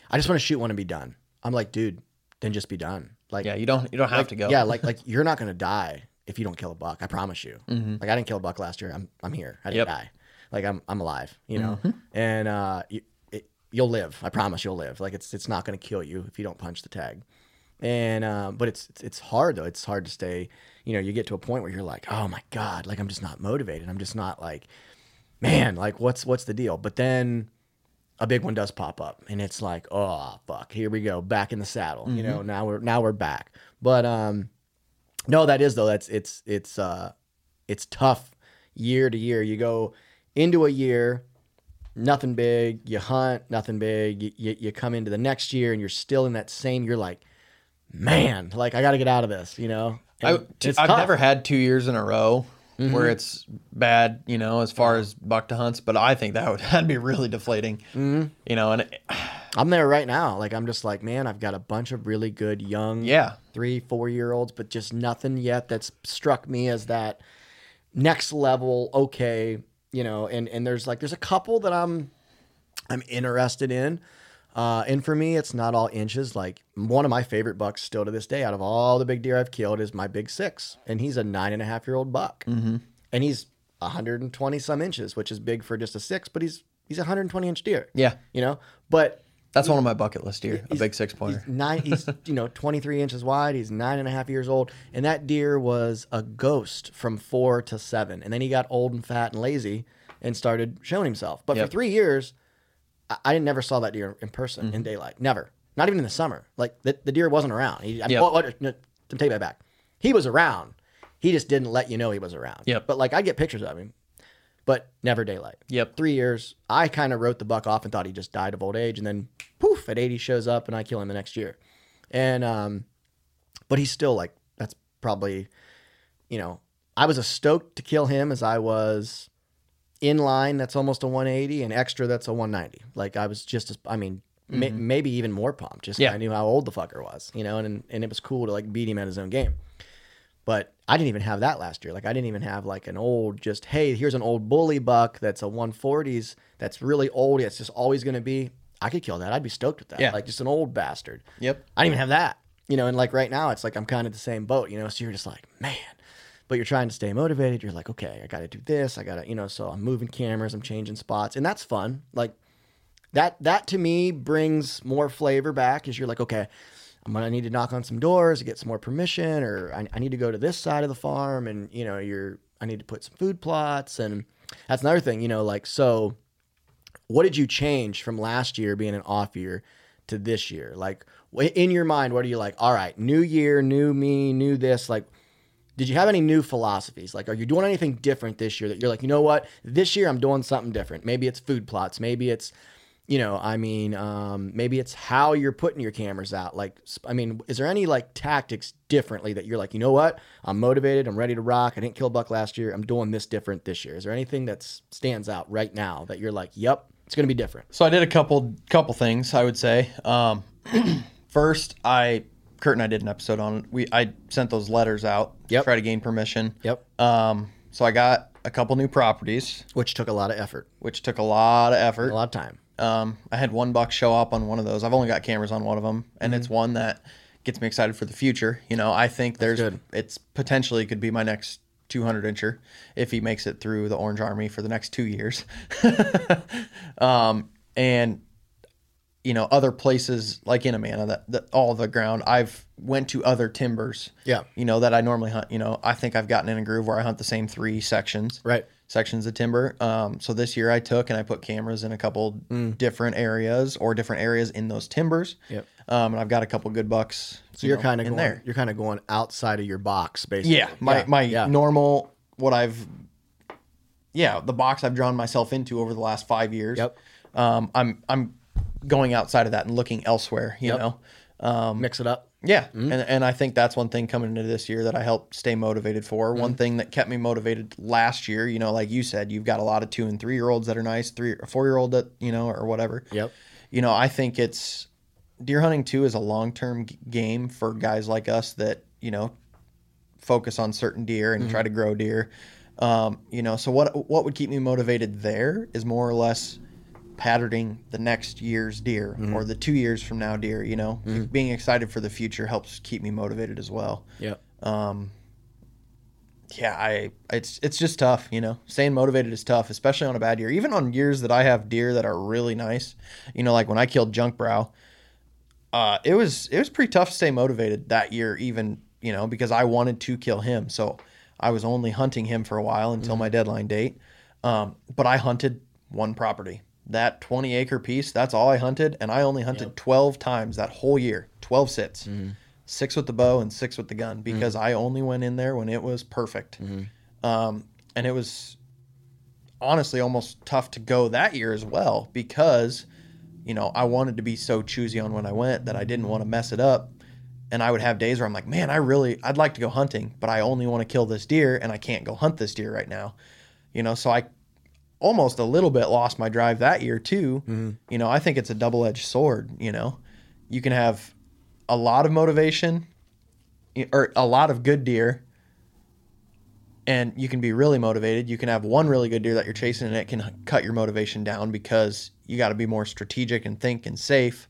B: i just want to shoot one and be done i'm like dude then just be done like
D: Yeah, you don't you don't have
B: like,
D: to go.
B: yeah like like you're not gonna die if you don't kill a buck i promise you
D: Mhm.
B: like i didn't kill a buck last year i'm i'm here i didn't
D: Yep.
B: die like i'm i'm alive you know
D: Mhm.
B: and uh you, it, you'll live i promise you'll live like it's it's not gonna kill you if you don't punch the tag and uh, but it's it's- hard though. It's hard to stay. You know, you get to a point where you're like, oh my god, like I'm just not motivated. I'm just not like, man, like what's what's the deal? But then a big one does pop up, and it's like, oh fuck, here we go, back in the saddle. You know, now we're now we're back. But um, no, that is though. That's it's it's uh, it's tough year to year. You go into a year nothing big. You hunt, nothing big. You, you, you come into the next year and you're still in that same. You're like, man, like I got to get out of this, you know.
D: I,
B: And it's
D: I've
B: tough.
D: never had two years in a row
B: Mhm.
D: where it's bad, you know, as far as buck to hunts. But I think that would that'd be really deflating,
B: Mhm.
D: you know. And it,
B: I'm there right now. Like I'm just like, man, I've got a bunch of really good young,
D: Yeah.
B: three, four year olds, but just nothing yet that's struck me as that next level. Okay, you know, and and there's like there's a couple that I'm I'm interested in. Uh, and for me, it's not all inches. Like one of my favorite bucks still to this day, out of all the big deer I've killed, is my big six, and he's a nine and a half year old buck,
D: Mhm.
B: and he's 120 some inches, which is big for just a six, but he's he's a 120 inch deer.
D: yeah,
B: You know, but
D: that's one of my bucket list deer, a big six pointer.
B: He's nine. He's you know 23 inches wide. He's nine and a half years old, and that deer was a ghost from four to seven, and then he got old and fat and lazy and started showing himself. But
D: Yep.
B: for three years, I, I never saw that deer in person
D: Mm-hmm.
B: in daylight. Never. Not even in the summer. Like the, the deer wasn't around. He, I,
D: Yep.
B: what, what, no, to take that back, he was around. He just didn't let you know he was around.
D: Yep.
B: But like I get pictures of him, but never daylight.
D: Yep.
B: Three years. I kind of wrote the buck off and thought he just died of old age, and then poof, at 80 shows up and I kill him the next year. And um, but he's still like that's probably, you know, I was as stoked to kill him as I was in line. That's almost a 180, and extra that's a 190. Like I was just as I mean. May, mm-hmm. maybe even more pumped. Just
D: Yeah.
B: I knew how old the fucker was, you know, and and it was cool to like beat him at his own game. But I didn't even have that last year. Like I didn't even have like an old just hey, here's an old bully buck that's a 140s that's really old. It's just always going to be. I could kill that. I'd be stoked with that.
D: Yeah.
B: Like just an old bastard.
D: Yep.
B: I didn't even have that. You know, and like right now, it's like I'm kind of the same boat. You know, so you're just like man, but you're trying to stay motivated. You're like, okay, I got to do this. I got to, you know. So I'm moving cameras. I'm changing spots, and that's fun. Like that. That to me brings more flavor back. Is you're like, okay, I'm gonna need to knock on some doors to get some more permission, or I, I need to go to this side of the farm, and you know, you're I need to put some food plots, and that's another thing. You know, like so what did you change from last year being an off year to this year? Like in your mind, what are you like? All right, new year, new me, new this. Like, did you have any new philosophies? Like, are you doing anything different this year that you're like, you know what? This year I'm doing something different. Maybe it's food plots. Maybe it's, you know, I mean, um, maybe it's how you're putting your cameras out. Like, I mean, is there any like tactics differently that you're like, you know what? I'm motivated. I'm ready to rock. I didn't kill buck last year. I'm doing this different this year. Is there anything that stands out right now that you're like, yep, it's gonna be different?
D: So I did a couple couple things. I would say. Um, first, I Kurt and I did an episode on it. we. I sent those letters out.
B: Yep.
D: Try to gain permission.
B: Yep.
D: Um, so I got a couple new properties,
B: Which took a lot of effort,
D: which took a lot of effort.
B: a lot of time.
D: Um, I had one buck show up on one of those. I've only got cameras on one of them, and it's one that gets me excited for the future. You know, I think there's
B: good.
D: it's potentially could be my next 200 incher if he makes it through the Orange Army for the next two years. um, and you know, other places like in Amana that, that all the ground I've went to other timbers.
B: Yeah.
D: You know that I normally hunt. You know, I think I've gotten in a groove where I hunt the same three sections
B: Right.
D: sections of timber. Um, so this year I took and I put cameras in a couple
B: Mm.
D: different areas or different areas in those timbers.
B: Yep.
D: Um, and I've got a couple good bucks.
B: So
D: you
B: you're kind of
D: in
B: going.
D: there.
B: You're kind of going outside of your box, basically.
D: Yeah, my my
B: yeah.
D: normal what I've yeah the box I've drawn myself into over the last five years.
B: Yep.
D: Um, I'm I'm going outside of that and looking elsewhere. You
B: Yep.
D: know. Um,
B: Mix it up.
D: yeah, and and I think that's one thing coming into this year that I helped stay motivated for. One thing that kept me motivated last year, you know, like you said, you've got a lot of two and three year olds that are nice, three or four year old that you know or whatever.
B: Yep.
D: You know, I think it's deer hunting too is a long term game for guys like us that you know focus on certain deer and try to grow deer. Um, you know, so what what would keep me motivated there is more or less patterning the next year's deer or the two years from now deer. You know, being excited for the future helps keep me motivated as well.
B: Yep.
D: Yeah, I it's it's just tough. You know, staying motivated is tough, especially on a bad year. Even on years that I have deer that are really nice. You know, like when I killed Junk Brow, uh, it was it was pretty tough to stay motivated that year. Even you know because I wanted to kill him, so I was only hunting him for a while until my deadline date. Um, but I hunted one property. That 20 acre piece, that's all I hunted. And I only hunted 12 times that whole year, 12 sits, mm-hmm. six with the bow and six with the gun mm-hmm. because I only went in there when it was perfect. Mm-hmm. Um, and it was honestly almost tough to go that year as well because, you know, I wanted to be so choosy on when I went that I didn't want to mess it up. And I would have days where I'm like, man, I really, I'd like to go hunting, but I only want to kill this deer and I can't go hunt this deer right now. You know, so I almost a little bit lost my drive that year too. You know, I think it's a double edged sword. You know, you can have a lot of motivation or a lot of good deer, and you can be really motivated. You can have one really good deer that you're chasing, and it can cut your motivation down because you got to be more strategic and think and safe.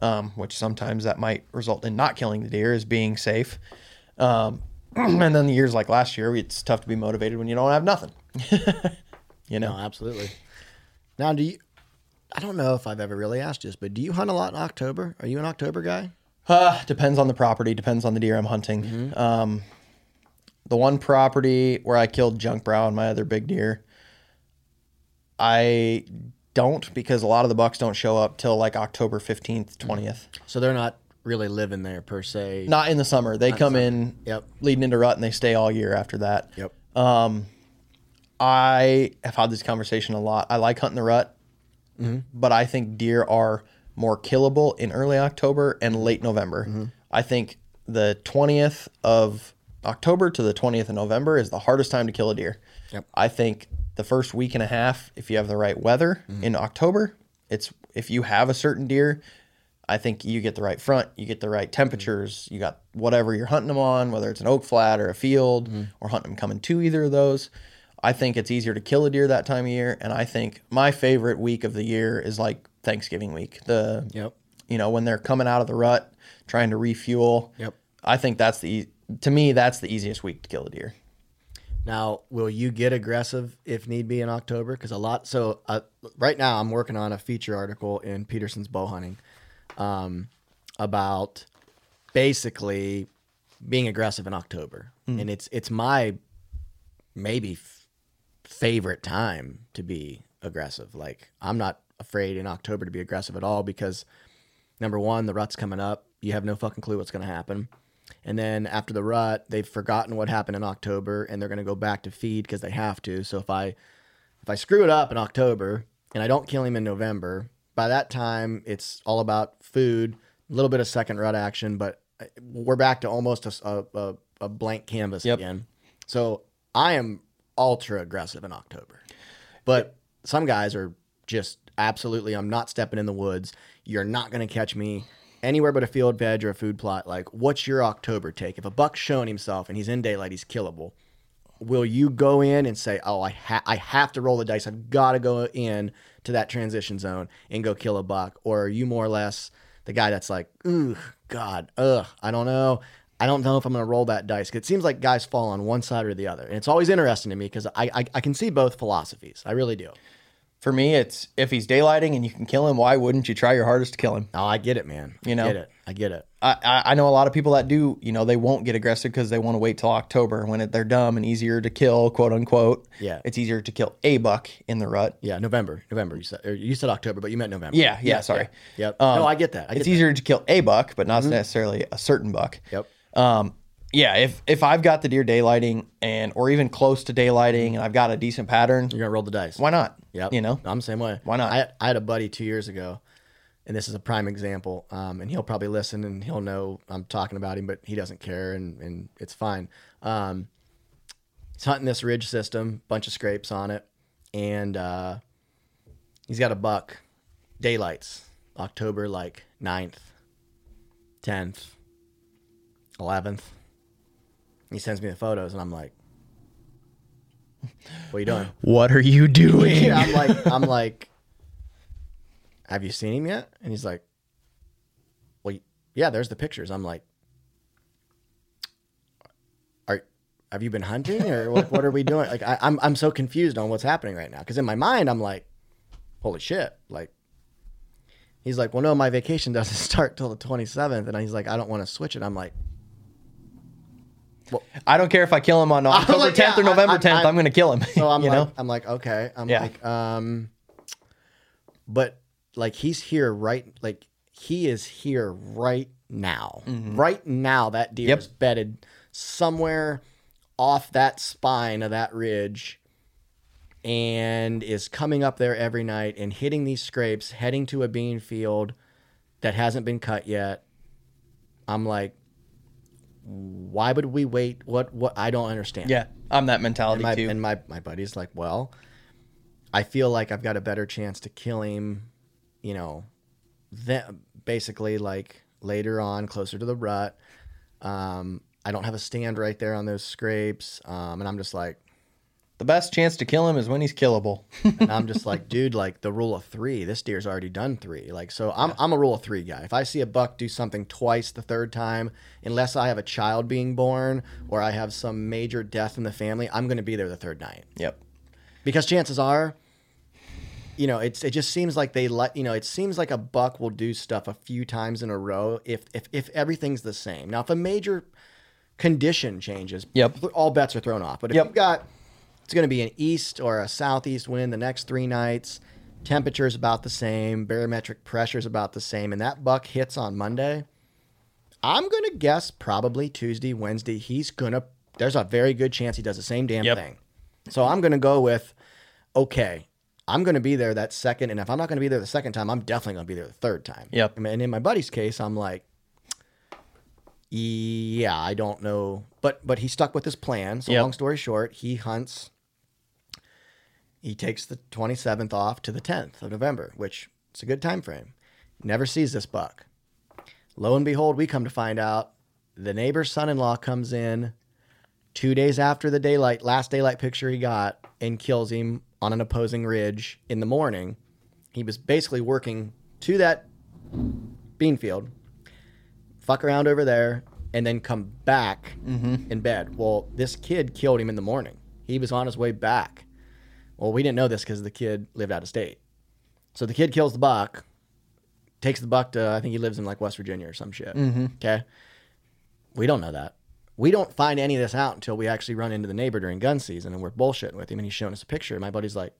D: Um, which sometimes that might result in not killing the deer is being safe. Um, and then the years like last year, it's tough to be motivated when you don't have nothing. you know,
B: No, absolutely. Now, do you? I don't know if I've ever really asked this, but do you hunt a lot in October? Are you an October guy?
D: Uh, depends on the property, depends on the deer I'm hunting. Um, the one property where I killed junk brow and my other big deer, I don't because a lot of the bucks don't show up till like October 15th, 20th.
B: So they're not really living there per se.
D: Not in the summer. They come in
B: Yep.
D: leading into rut and they stay all year after that.
B: Yep.
D: I have had this conversation a lot. I like hunting the rut, mm-hmm. but I think deer are more killable in early October and late November. Mm-hmm. I think the 20th of October to the 20th of November is the hardest time to kill a deer.
B: Yep.
D: I think the first week and a half, if you have the right weather mm-hmm. in October, it's if you have a certain deer, I think you get the right front, you get the right temperatures, you got whatever you're hunting them on, whether it's an oak flat or a field, or hunting them coming to either of those. I think it's easier to kill a deer that time of year, and I think my favorite week of the year is like Thanksgiving week. The
B: Yep.
D: you know when they're coming out of the rut, trying to refuel.
B: Yep.
D: I think that's the to me that's the easiest week to kill a deer.
B: Now, will you get aggressive if need be in October? Because a lot. So uh, right now, I'm working on a feature article in Petersen's Bow Hunting um, about basically being aggressive in October, and it's it's my maybe favorite time to be aggressive. Like I'm not afraid in October to be aggressive at all because number one, the rut's coming up. You have no fucking clue what's going to happen. And then after the rut, they've forgotten what happened in October, and they're going to go back to feed because they have to. So if I if I screw it up in October and I don't kill him in November, by that time it's all about food, a little bit of second rut action, but uh, we're back to almost a a blank canvas
D: Yep.
B: again. So I am ultra aggressive in October, but some guys are just absolutely. I'm not stepping in the woods. You're not going to catch me anywhere but a field veg or a food plot. Like, what's your October take? If a buck's showing himself and he's in daylight, he's killable. Will you go in and say, "Oh, I ha- I have to roll the dice. I've got to go in to that transition zone and go kill a buck," or are you more or less the guy that's like, "Ooh, God, ugh, I don't know." I don't know if I'm going to roll that dice. It seems like guys fall on one side or the other, and it's always interesting to me because I, I I can see both philosophies. I really do.
D: For me, it's if he's daylighting and you can kill him, why wouldn't you try your hardest to kill him?
B: Oh, I get it, man.
D: You know?
B: I get it. I get it.
D: I, I know a lot of people that do, you know, they won't get aggressive because they want to wait till October when it, they're dumb and easier to kill, quote unquote.
B: Yeah.
D: It's easier to kill a buck in the rut.
B: Yeah, November. November. You said or you said October, but you meant November.
D: Yeah, yeah, sorry.
B: Yep.
D: Um,
B: no, I get that. I get
D: it's
B: that.
D: easier to kill a buck, but not necessarily a certain buck.
B: Yep.
D: Um, yeah, if if I've got the deer daylighting and or even close to daylighting and I've got a decent pattern,
B: You're gonna roll the dice.
D: why not?
B: Yep.
D: You know,
B: I'm the same way.
D: Why not?
B: I, I had a buddy two years ago. and this is a prime example. Um, and he'll probably listen and he'll know I'm talking about him, but he doesn't care, and and it's fine. Um, he's hunting this ridge system, bunch of scrapes on it, and uh, he's got a buck, daylights, October like 9th, 10th, 11th. He sends me the photos, and I'm like, "What are you doing?"
D: What are you doing?
B: Yeah, I'm like, I'm like, have you seen him yet? And he's like, well, yeah, there's the pictures. I'm like, are, have you been hunting or what, what are we doing? Like, I, I'm, I'm so confused on what's happening right now. Cause in my mind, I'm like, holy shit. Like, he's like, well, no, my vacation doesn't start till the 27th. And he's like, I don't want to switch it. I'm like,
D: I don't care if I kill him on October
B: like,
D: 10th
B: yeah,
D: or November
B: I'm-
D: 10th. I'm,
B: I'm-
D: going to kill him.
B: So I'm
D: you
B: like,
D: know?
B: I'm like, okay. I'm
D: Yeah.
B: like, um, but like he's here right, like he is here right now. Right now, that deer
D: Mm-hmm. Yep.
B: is bedded somewhere off that spine of that ridge and is coming up there every night and hitting these scrapes, heading to a bean field that hasn't been cut yet. I'm like, why would we wait? What? What? I don't understand.
D: Yeah, I'm that mentality
B: And my,
D: too.
B: and my, my buddy's like, well, I feel like I've got a better chance to kill him, you know, then basically like later on, closer to the rut. Um, I don't have a stand right there on those scrapes. Um, and I'm just like,
D: the best chance to kill him is when he's killable.
B: and I'm just like, dude, like the rule of three. This deer's already done three. Like, so I'm I'm a rule of three guy. If I see a buck do something twice the third time, unless I have a child being born or I have some major death in the family, I'm going to be there the third night.
D: yep.
B: because chances are you know it's it just seems like they let you know it seems like a buck will do stuff a few times in a row if if if everything's the same now if a major condition changes
D: Yep.
B: all bets are thrown off but if
D: Yep.
B: you've got it's going to be an east or a southeast wind the next three nights temperature is about the same barometric pressure is about the same and that buck hits on monday i'm going to guess probably tuesday wednesday he's going to there's a very good chance he does the same damn
D: Yep.
B: thing so I'm going to go with, okay, I'm going to be there that second. And if I'm not going to be there the second time, I'm definitely going to be there the third time.
D: Yep.
B: And in my buddy's case, I'm like, yeah, I don't know. But, but he stuck with his plan. So
D: Yep.
B: long story short, he hunts, he takes the 27th off to the 10th of November, which is a good time frame. Never sees this buck. Lo and behold, we come to find out the neighbor's son-in-law comes in two days after the daylight last daylight picture he got and kills him on an opposing ridge in the morning. He was basically working to that bean field fuck around over there and then come back mm-hmm. in bed. Well this kid killed him in the morning. He was on his way back well we didn't know this because the kid lived out of state so the kid kills the buck takes the buck to i think he lives in like west virginia or some shit mm-hmm. okay we don't know that. We don't find any of this out until we actually run into the neighbor during gun season and we're bullshitting with him and he's showing us a picture. And my buddy's like,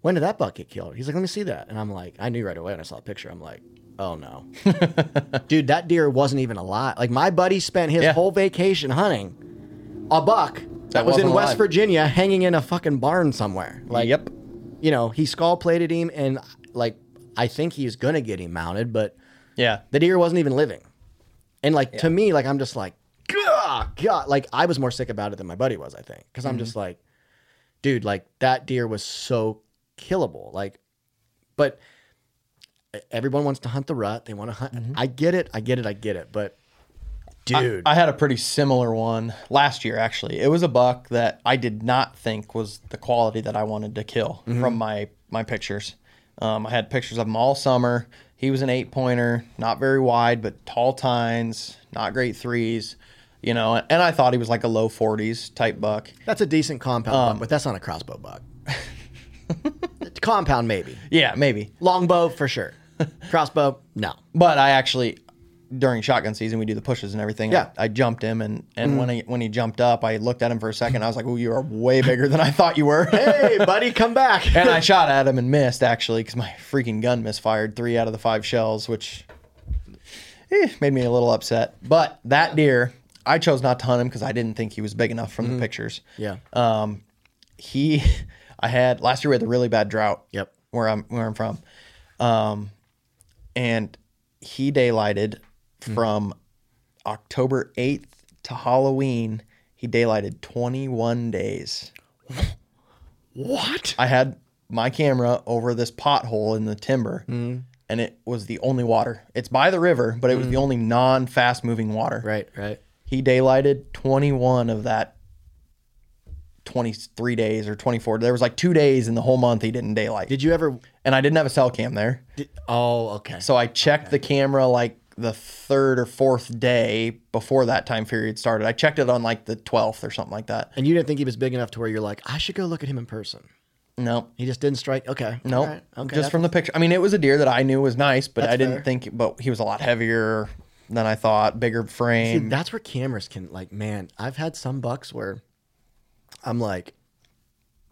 B: When did that buck get killed? He's like, Let me see that. And I'm like, I knew right away when I saw the picture. I'm like, Oh no. Dude, that deer wasn't even alive. Like my buddy spent his
D: Yeah.
B: whole vacation hunting a buck that, was in
D: wasn't
B: West. Virginia hanging in a fucking barn somewhere. Like
D: yep.
B: you know, he skull plated him and like I think he's gonna get him mounted, but
D: Yeah.
B: the deer wasn't even living. And like to me, like I'm just like, God, God, like I was more sick about it than my buddy was, I think, because I'm mm-hmm. just like, dude, like that deer was so killable. Like, but everyone wants to hunt the rut. They want to hunt. Mm-hmm. I get it. I get it. I get it. But dude,
D: I had a pretty similar one last year, actually. It was a buck that I did not think was the quality that I wanted to kill
B: Mm-hmm.
D: from my my pictures. Um, I had pictures of him all summer. He was an eight pointer, not very wide, but tall tines, not great threes, you know. And I thought he was like a low 40s type buck.
B: that's a decent compound
D: Um,
B: buck, but that's not a crossbow buck. compound maybe.
D: Yeah, maybe.
B: Longbow for sure. Crossbow, no.
D: But I actually during shotgun season we do the pushes and everything.
B: Yeah.
D: I, I jumped him and and when he when he jumped up, I looked at him for a second. I was like, "Oh, you are way bigger than I thought you were."
B: Hey, buddy, come back.
D: and I shot at him and missed actually because my freaking gun misfired three out of the five shells, which eh, made me a little upset. But that deer, I chose not to hunt him because I didn't think he was big enough from the pictures.
B: yeah.
D: Um, he, I had last year we had the really bad drought.
B: Yep.
D: Where I'm where I'm from, um, and he daylighted Mm-hmm. from October 8th to Halloween. He daylighted 21 days.
B: What?
D: I had my camera over this pothole in the timber, mm-hmm. and it was the only water. It's by the river, but it was the mm-hmm. only non fast moving water.
B: Right, right.
D: He daylighted 21 of that 23 days or 24. There was like two days in the whole month he didn't daylight.
B: Did you ever?
D: and I didn't have a cell cam there.
B: Did, oh, okay.
D: So I checked the camera like the third or fourth day before that time period started. I checked it on like the 12th or something like that.
B: and you didn't think he was big enough to where you're like, I should go look at him in person.
D: No,
B: He just didn't strike. Okay.
D: no,
B: right, Okay.
D: just from the picture. I mean, it was a deer that I knew was nice, but I didn't
B: fair.
D: think, but he was a lot heavier than I thought, bigger
B: See,
D: frame.
B: that's where cameras can like, man. I've had some bucks where I'm like,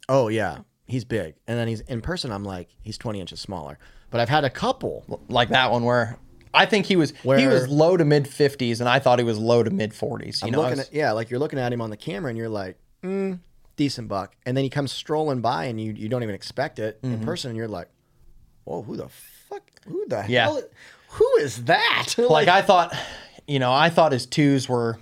B: oh yeah, he's big, and then he's in person. I'm like, he's 20 inches smaller. But I've had a couple.
D: like that one where I think he was he was low to mid 50s and I thought he was low to mid 40s. You
B: I'm
D: know, was-
B: at yeah, like you're looking at him on the camera, and you're like, mm, decent buck, and then he comes strolling by, and you you don't even expect it
D: Mm-hmm.
B: in person, and you're like, whoa, who the fuck? Who the
D: Yeah.
B: hell? Who is that?
D: like I thought, you know, I thought his twos were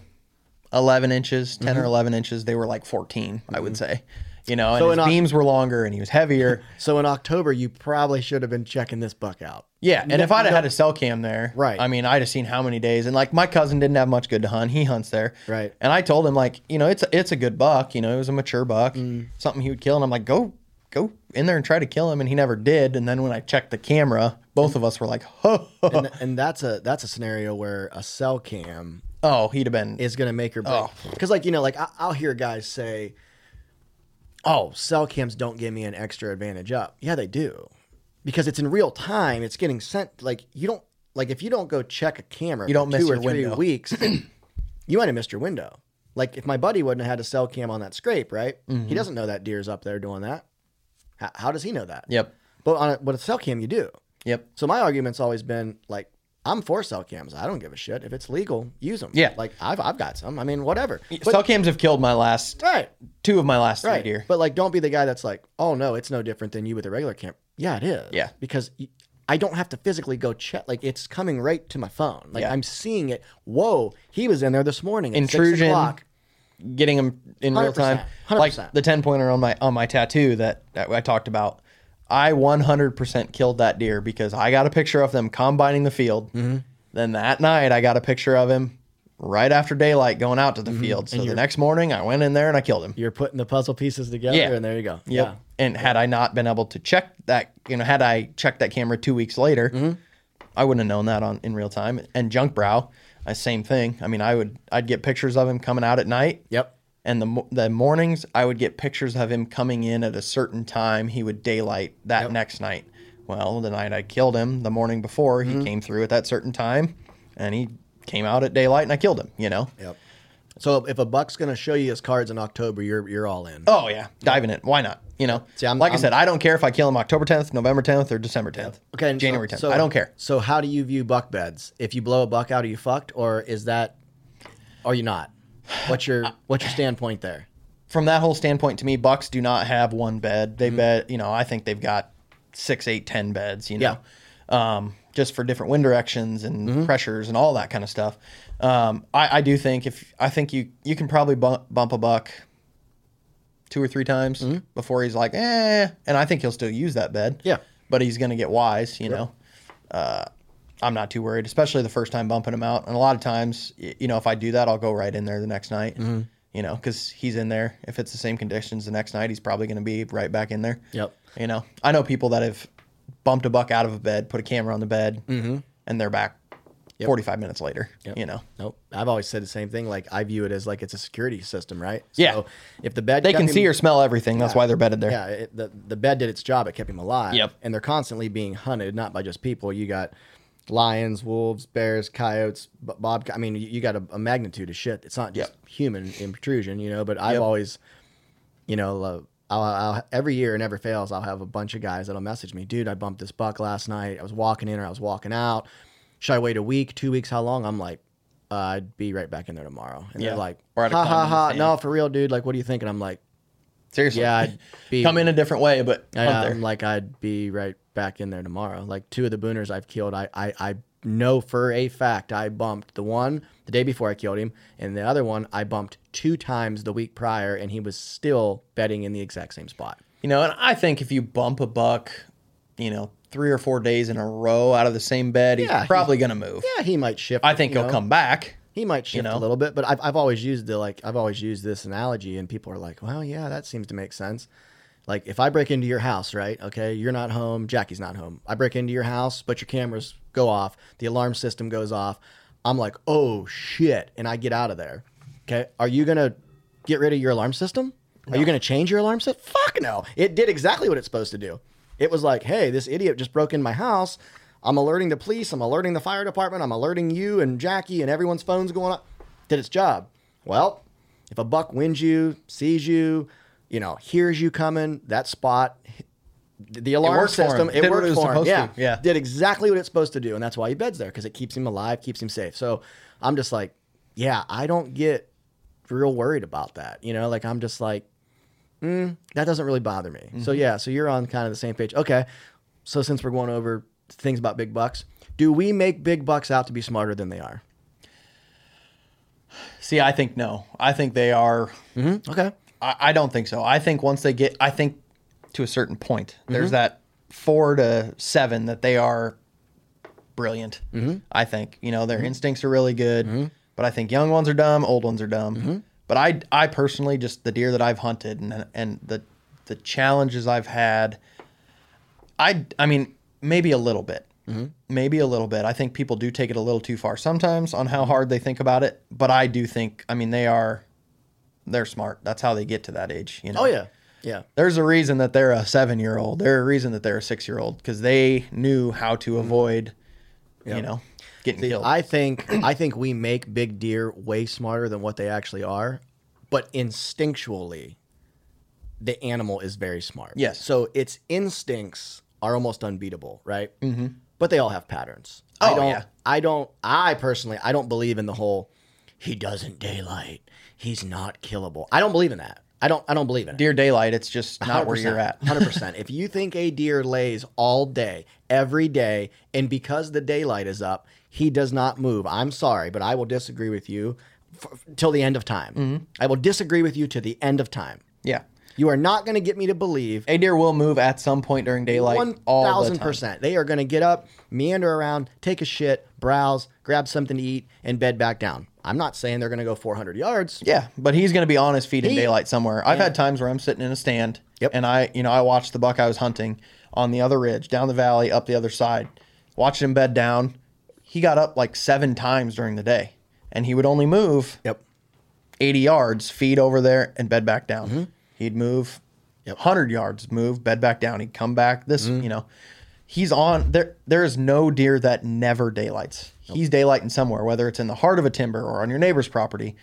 D: 11 inches, 10
B: Mm-hmm.
D: or 11 inches. They were like 14, I would say. You know, and
B: So
D: his
B: Oc-
D: beams were longer and he was heavier.
B: So in October, you probably should have been checking this buck out.
D: Yeah, and
B: No-
D: if I'd have
B: no-
D: had a cell cam there,
B: Right.
D: I mean, I'd have seen how many days. And like my cousin didn't have much good to hunt. He hunts there,
B: Right.
D: And I told him like, you know, it's a, it's a good buck. You know, it was a mature buck,
B: Mm.
D: something he would kill. And I'm like, go go in there and try to kill him. And he never did. And then when I checked the camera, both of us were like, oh,
B: and, and that's a that's a scenario where a cell cam
D: oh, he'd have been.
B: is going to make or break.
D: Oh.
B: Because like you know, like I, I'll hear guys say, "Oh, cell cams don't give me an extra advantage up." Yeah, they do, because it's in real time. It's getting sent. Like you don't like if you don't go check a camera.
D: You don't miss
B: two or
D: your
B: three
D: window.
B: weeks. you might have missed your window. Like if my buddy wouldn't have had a cell cam on that scrape, right?
D: Mm-hmm.
B: He doesn't know that deer's up there doing that. How, how does he know that?
D: Yep.
B: But on a, but a cell cam, you do.
D: Yep.
B: So my argument's always been like, I'm for cell cams. I don't give a shit if it's legal. Use them.
D: Yeah.
B: Like I've I've got some. I mean, whatever. But,
D: cell cams have killed my last
B: right.
D: two of my last three
B: Right.
D: deer.
B: But like, don't be the guy that's like, oh no, it's no different than you with a regular cam. Yeah, it is.
D: Yeah.
B: Because I don't have to physically go check. Like it's coming right to my phone. Like
D: Yeah.
B: I'm seeing it. Whoa, he was in there this morning.
D: Intrusion. Getting them in real
B: 100%,
D: time. Like
B: 100%.
D: the 10 pointer on my on my tattoo that, that I talked about. I 100% killed that deer because I got a picture of them combining the field.
B: Mm-hmm.
D: Then that night I got a picture of him right after daylight going out to the field. So the
B: Mm-hmm.
D: next morning I went in there and I killed him.
B: You're putting the puzzle pieces together,
D: Yeah.
B: and there you go.
D: Yep.
B: Yeah.
D: And had I not been able to check that, you know, had I checked that camera two weeks later,
B: Mm-hmm.
D: I wouldn't have known that on in real time. And junk brow, uh, same thing. I mean, I would I'd get pictures of him coming out at night.
B: Yep.
D: And the the mornings, I would get pictures of him coming in at a certain time. He would daylight that next night. Well, the night I killed him, the morning before,
B: Mm-hmm.
D: he came through at that certain time, and he came out at daylight, and I killed him. You know.
B: Yep. So if a buck's gonna show you his cards in October, you're you're all in.
D: Oh yeah, diving in. Why not? You know.
B: See, I'm-
D: like i
B: I'm-
D: said, I don't care if I kill him October 10th, November 10th, or December 10th.
B: Okay, so-
D: January 10th.
B: So,
D: I don't care.
B: So how do you view buck beds? If you blow a buck out, are you fucked, or is that, are you not? What's your what's your standpoint there?
D: From that whole standpoint, to me, bucks do not have one bed.
B: Mm-hmm.
D: They bed. You know, I think they've got six, eight, ten beds. You know. Um, just for different wind directions and
B: Mm-hmm.
D: pressures and all that kind of stuff. Um, I, I do think if I think you you can probably bump, bump a buck two or three times
B: Mm-hmm.
D: before he's like eh, and I think he'll still use that bed.
B: Yeah.
D: but he's going to get wise. You know, uh, I'm not too worried, especially the first time bumping him out. And a lot of times, you know, if I do that, I'll go right in there the next night.
B: Mm-hmm.
D: You know, because he's in there. If it's the same conditions the next night, he's probably going to be right back in there.
B: Yep.
D: You know, I know people that have bumped a buck out of a bed, put a camera on the bed, and they're back 45 minutes later. You know,
B: Nope. I've always said the same thing. Like I view it as like it's a security system, right?
D: Yeah.
B: If the bed
D: they can
B: him-
D: see or smell everything. That's why they're bedded there.
B: Yeah, it, the the bed did its job. It kept him alive.
D: Yep.
B: And they're constantly being hunted, not by just people. You got lions, wolves, bears, coyotes, bob. I mean, you, got a, a magnitude of shit. It's not just human intrusion, you know. But I've
D: Yep.
B: always, you know, uh, I'll, I'll every year it never fails. I'll have a bunch of guys that'll message me, dude. I bumped this buck last night. I was walking in or I was walking out. Should I wait a week, two weeks? How long? I'm like. Uh, I'd be right back in there tomorrow, and
D: Yeah.
B: they're like, "Ha ha ha! No, for real, dude. Like, what do you think?" And I'm like,
D: Seriously.
B: "Yeah, I'd be
D: Come in a different way, but
B: I, am like, I'd be right back in there tomorrow. Like two of the booners I've killed, I, I, I know for a fact I bumped the one the day before I killed him, and the other one I bumped two times the week prior, and he was still bedding in the exact same spot.
D: You know, and I think if you bump a buck, you know, three or four days in a row out of the same bed, he's
B: Yeah, he-
D: probably going to move.
B: Yeah, he might shift.
D: I think he'll
B: know.
D: come back.
B: He might shift
D: know?
B: a little bit, but I've, I've always used the like I've always used this analogy, and people are like, "Well, yeah, that seems to make sense." Like if I break into your house, right? Okay, you're not home, Jackie's not home. I break into your house, but your cameras go off, the alarm system goes off. I'm like, "Oh shit!" and I get out of there. Okay, are you gonna get rid of your alarm system? Are you gonna change your alarm system? Fuck no! It did exactly what it's supposed to do. It was like, "Hey, this idiot just broke in my house." I'm alerting the police. I'm alerting the fire department. I'm alerting you and Jackie and everyone's phones going up. Did its job. Well, if a buck wins you, sees you, you know, hears you coming, that spot, the alarm
D: him.
B: system, it
D: Did
B: worked
D: it
B: for him. Yeah.
D: Yeah.
B: did exactly what it's supposed to do, and that's why he beds there because it keeps him alive, keeps him safe. So I'm just like, yeah, I don't get real worried about that. You know, like I'm just like, mm, that doesn't really bother me. So
D: Mm-hmm.
B: yeah, so you're on kind of the same page. Okay, so since we're going over things about big bucks, do we make big bucks out to be smarter than they are?
D: See, I think no. I think they are.
B: Okay.
D: I, I don't think so. I think once they get, I think to a certain point,
B: Mm-hmm.
D: there's that four to seven that they are brilliant. Mm-hmm. I think you know their instincts are really good,
B: Mm-hmm.
D: but I think young ones are dumb, old ones are dumb. But I, I personally just the deer that I've hunted and and the the challenges I've had, I, I mean maybe a little bit. Maybe a little bit. I think people do take it a little too far sometimes on how hard they think about it. But I do think, I mean, they are, they're smart. That's how they get to that age. You know.
B: Oh yeah, yeah.
D: There's a reason that they're a seven year old. There's a reason that they're a six year old because they knew how to avoid, you know, getting killed.
B: I think I think we make big deer way smarter than what they actually are, but instinctually, the animal is very smart.
D: Yes.
B: So its instincts are almost unbeatable, right? Mm-hmm. But they all have patterns. I
D: Oh,
B: don't.
D: yeah.
B: I don't. I personally, I don't believe in the whole. He doesn't daylight. He's not killable. I don't believe in that. I don't. I don't believe in it.
D: Deer daylight, it's just not where you're at.
B: Hundred percent. If you think a deer lays all day, every day, and because the daylight is up, he does not move. I'm sorry, but I will disagree with you f- till the end of time.
D: Mm-hmm.
B: I will disagree with you to the end of time.
D: Yeah.
B: You are not going to get me to believe
D: A deer will move at some point during daylight.
B: one thousand percent. They are going to get up, meander around, take a shit, browse, grab something to eat, and bed back down. I'm not saying they're going to go 400 yards.
D: Yeah, but he's going to be on his feet in
B: He-
D: daylight somewhere. I've had times where I'm sitting in a stand,
B: Yep.
D: and I, you know, I watched the buck I was hunting on the other ridge, down the valley, up the other side, watched him bed down. He got up like seven times during the day, and he would only move
B: Yep.
D: 80 yards, feed over there, and bed back down. Mm-hmm. He'd move
B: Yep.
D: 100 yards, move, bed back down. He'd come back. This, mm-hmm. you know, he's on there. There is no deer that never daylights. He's daylighting somewhere, whether it's in the heart of a timber or on your neighbor's property.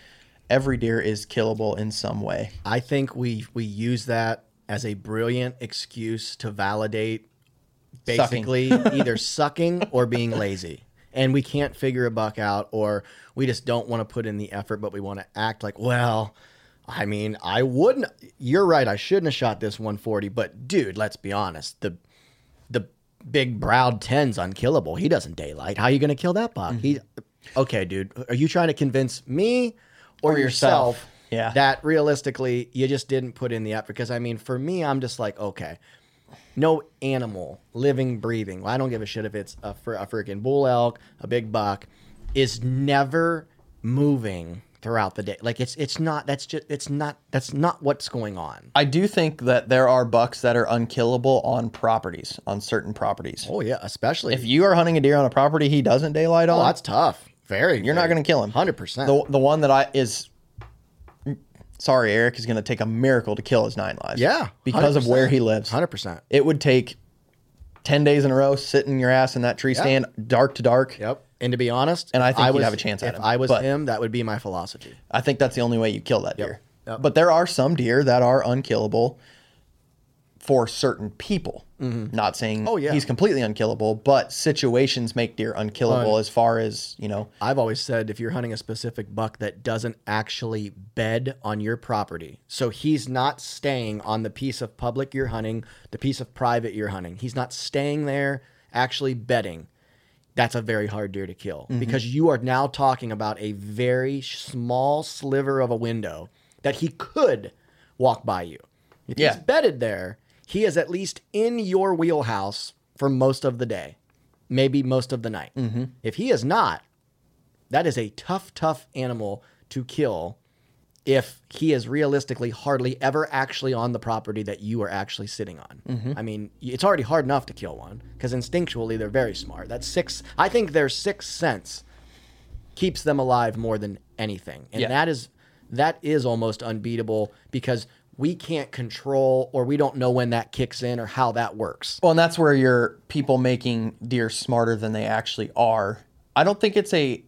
D: Every deer is killable in some way.
B: I think we we use that as a brilliant excuse to validate basically either sucking or being lazy. And we can't figure a buck out or we just don't want to put in the effort but we want to act like, well, I mean, I wouldn't You're right, I shouldn't have shot this 140, but dude, let's be honest. The big browed 10's unkillable. He doesn't daylight. How are you going to kill that buck? He mm-hmm. Okay, dude. Are you trying to convince me or,
D: Or yourself.
B: yourself
D: Yeah.
B: that realistically you just didn't put in the effort because i mean for me i'm just like okay no animal living breathing well, i don't give a shit if it's a, a freaking bull elk a big buck is never moving throughout the day like it's it's not that's just it's not that's not what's going on
D: I do think that there are bucks that are unkillable on properties, on certain properties.
B: oh yeah especially
D: If you are hunting a deer on a property he doesn't daylight
B: oh
D: on,
B: that's tough very
D: You're not going to kill him.
B: 100%
D: The the one that I is sorry, Eric is going to take a miracle to kill his nine lives.
B: yeah
D: because of where he lives.
B: 100%
D: It would take ten days in a row sitting your ass in that tree stand, dark to dark.
B: yep and to be honest
D: And I think you'd
B: was,
D: have a chance at
B: if
D: him,
B: i was
D: but-
B: him that would be my philosophy
D: I think that's the only way you kill that deer.
B: Yep.
D: But there are some deer that are unkillable for certain people. Mm-hmm. Not saying
B: Oh, yeah.
D: he's completely unkillable, but situations make deer unkillable as far as, you know,
B: I've always said if you're hunting a specific buck that doesn't actually bed on your property, so he's not staying on the piece of public you're hunting, the piece of private you're hunting, he's not staying there actually bedding. That's a very hard deer to kill
D: Mm-hmm.
B: because you are now talking about a very small sliver of a window that he could walk by you. If
D: Yeah.
B: he's bedded there, he is at least in your wheelhouse for most of the day, maybe most of the night.
D: Mm-hmm.
B: If he is not, that is a tough, tough animal to kill if he is realistically hardly ever actually on the property that you are actually sitting on.
D: Mm-hmm.
B: I mean, it's already hard enough to kill one because instinctually they're very smart. That's six, I think their sixth sense keeps them alive more than anything. And
D: Yeah.
B: that is that is almost unbeatable because we can't control or we don't know when that kicks in or how that works.
D: Well, and that's where you're people making deer smarter than they actually are. I don't think it's a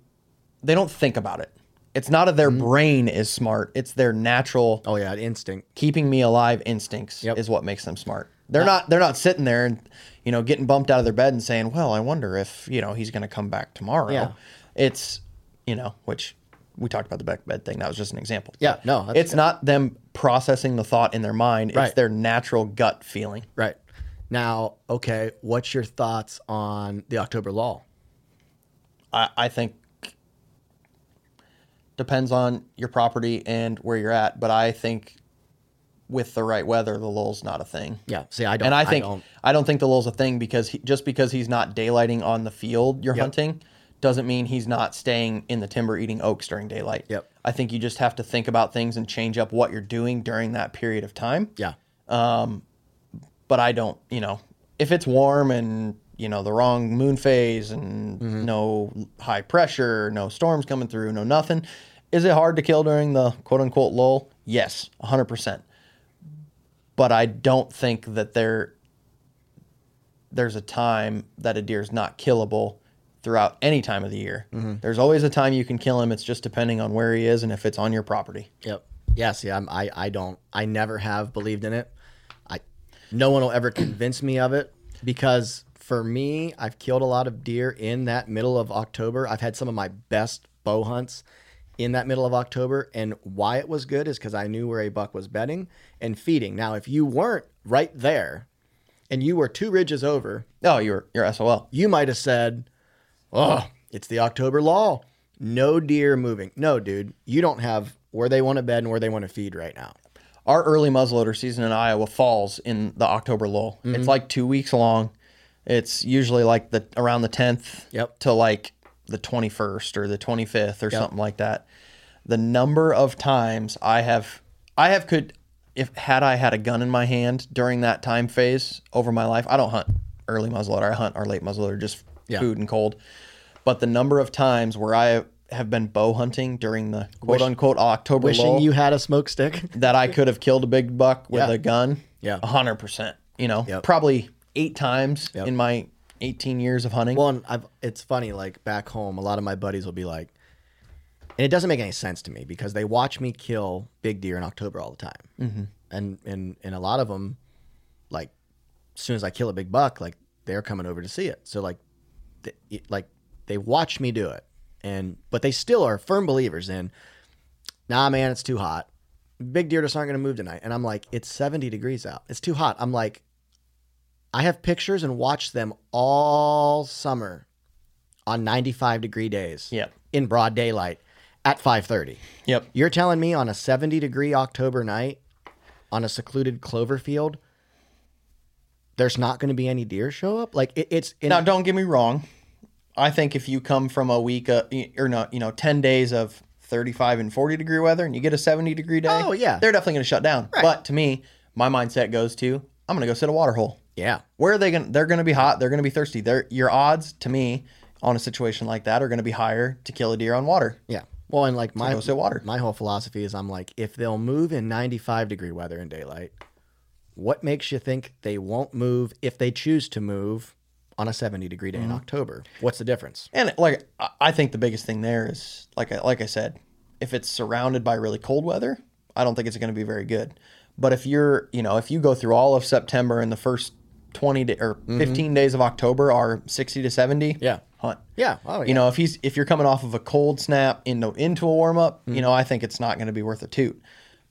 D: they don't think about it. It's not that their mm-hmm. brain is smart, it's their natural
B: Oh yeah, instinct.
D: keeping me alive instincts
B: Yep.
D: is what makes them smart. They're not they're not sitting there and you know getting bumped out of their bed and saying, "Well, I wonder if, you know, he's going to come back tomorrow."
B: Yeah.
D: It's, you know, which we talked about the back bed thing. That was just an example.
B: Yeah, no, that's
D: it's not them processing the thought in their mind. It's
B: Right.
D: their natural gut feeling.
B: Right. Now, okay, what's your thoughts on the October lull?
D: I, I think depends on your property and where you're at, but I think with the right weather, the lull's not a thing.
B: Yeah. See, I don't
D: and I think
B: don't,
D: I don't, think the lull's a thing because he, just because he's not daylighting on the field you're
B: Yep.
D: hunting doesn't mean he's not staying in the timber eating oaks during daylight.
B: Yep.
D: I think you just have to think about things and change up what you're doing during that period of time.
B: yeah.
D: Um, But I don't, you know, if it's warm and you know the wrong moon phase and
B: Mm-hmm.
D: no high pressure, no storms coming through, no nothing, is it hard to kill during the quote unquote lull? Yes, 100%. But I don't think that there there's a time that a deer is not killable throughout any time of the year.
B: Mm-hmm.
D: There's always a time you can kill him. It's just depending on where he is and if it's on your property.
B: Yep. Yeah, see, I'm, I, I don't, I never have believed in it. I, no one will ever convince me of it because for me, I've killed a lot of deer in that middle of October. I've had some of my best bow hunts in that middle of October. And why it was good is because I knew where a buck was bedding and feeding. Now, if you weren't right there and you were two ridges over,
D: Oh, you're you're SOL.
B: you might have said, "Oh, it's the October lull. No deer moving." No, dude, you don't have where they want to bed and where they want to feed right now.
D: our early muzzleloader season in Iowa falls in the October lull.
B: Mm-hmm.
D: It's like two weeks long. It's usually like the around the tenth
B: Yep.
D: to like the twenty first or the twenty fifth or something like that. The number of times I have I have could if had I had a gun in my hand during that time phase over my life, I don't hunt early muzzleloader. I hunt our late muzzleloader just
B: Yeah.
D: food and cold. But the number of times where I have been bow hunting during the quote unquote October
B: Wishing
D: lull
B: you had a smoke stick.
D: that I could have killed a big buck with
B: Yeah.
D: a gun.
B: Yeah.
D: hundred percent. You know,
B: Yep.
D: probably eight times
B: Yep.
D: in my eighteen years of hunting.
B: Well, and I've, it's funny. Like back home, a lot of my buddies will be like, and it doesn't make any sense to me because they watch me kill big deer in October all the time, mm-hmm. and and and a lot of them, like, as soon as I kill a big buck, like they're coming over to see it. So like, th- like they watch me do it, and but they still are firm believers in, nah, man, it's too hot. Big deer just aren't going to move tonight. And I'm like, it's 70 degrees out. It's too hot. I'm like, I have pictures and watched them all summer on 95 degree days.
D: Yep.
B: In broad daylight at 5:30.
D: yep.
B: You're telling me on a 70 degree October night on a secluded clover field there's not going to be any deer show up? Like it, it's in,
D: Now, don't get me wrong. I think if you come from a week uh, or not, you know, ten days of thirty-five and forty degree weather, and you get a seventy degree day,
B: Oh, yeah.
D: they're definitely going to shut down. But to me, my mindset goes to I'm going to go sit a water hole.
B: Yeah.
D: Where are they going? to They're going to be hot. They're going to be thirsty. They're, your odds to me on a situation like that are going to be higher to kill a deer on water.
B: Yeah. Well, and like my
D: sit water.
B: my whole philosophy is I'm like if they'll move in 95 degree weather in daylight, what makes you think they won't move if they choose to move on a 70 degree day in
D: Mm-hmm.
B: October? What's the difference?
D: And like I- I think the biggest thing there is like I, like I said, if it's surrounded by really cold weather, I don't think it's going to be very good. But if you're, you know, if you go through all of September and the first 20 day, or 15 days of October are 60 to 70,
B: Mm-hmm. Yeah.
D: hunt.
B: Yeah. Oh, yeah.
D: You know, if he's if you're coming off of a cold snap into into a warm up,
B: Mm-hmm.
D: you know, I think it's not going to be worth a toot.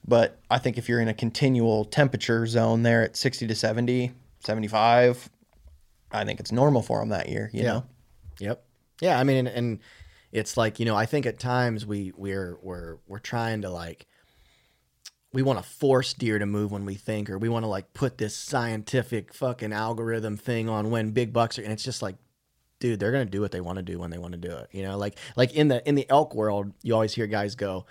D: But I think if you're in a continual temperature zone there at 60 to 70, 75, I think it's normal for him that year, you
B: Yeah.
D: know.
B: Yep. Yeah, I mean, and, and it's like you know, I think at times we we're we're we're trying to like we want to force deer to move when we think, or we want to like put this scientific fucking algorithm thing on when big bucks are, and it's just like, dude, they're gonna do what they want to do when they want to do it. You know, like like in the in the elk world, you always hear guys go,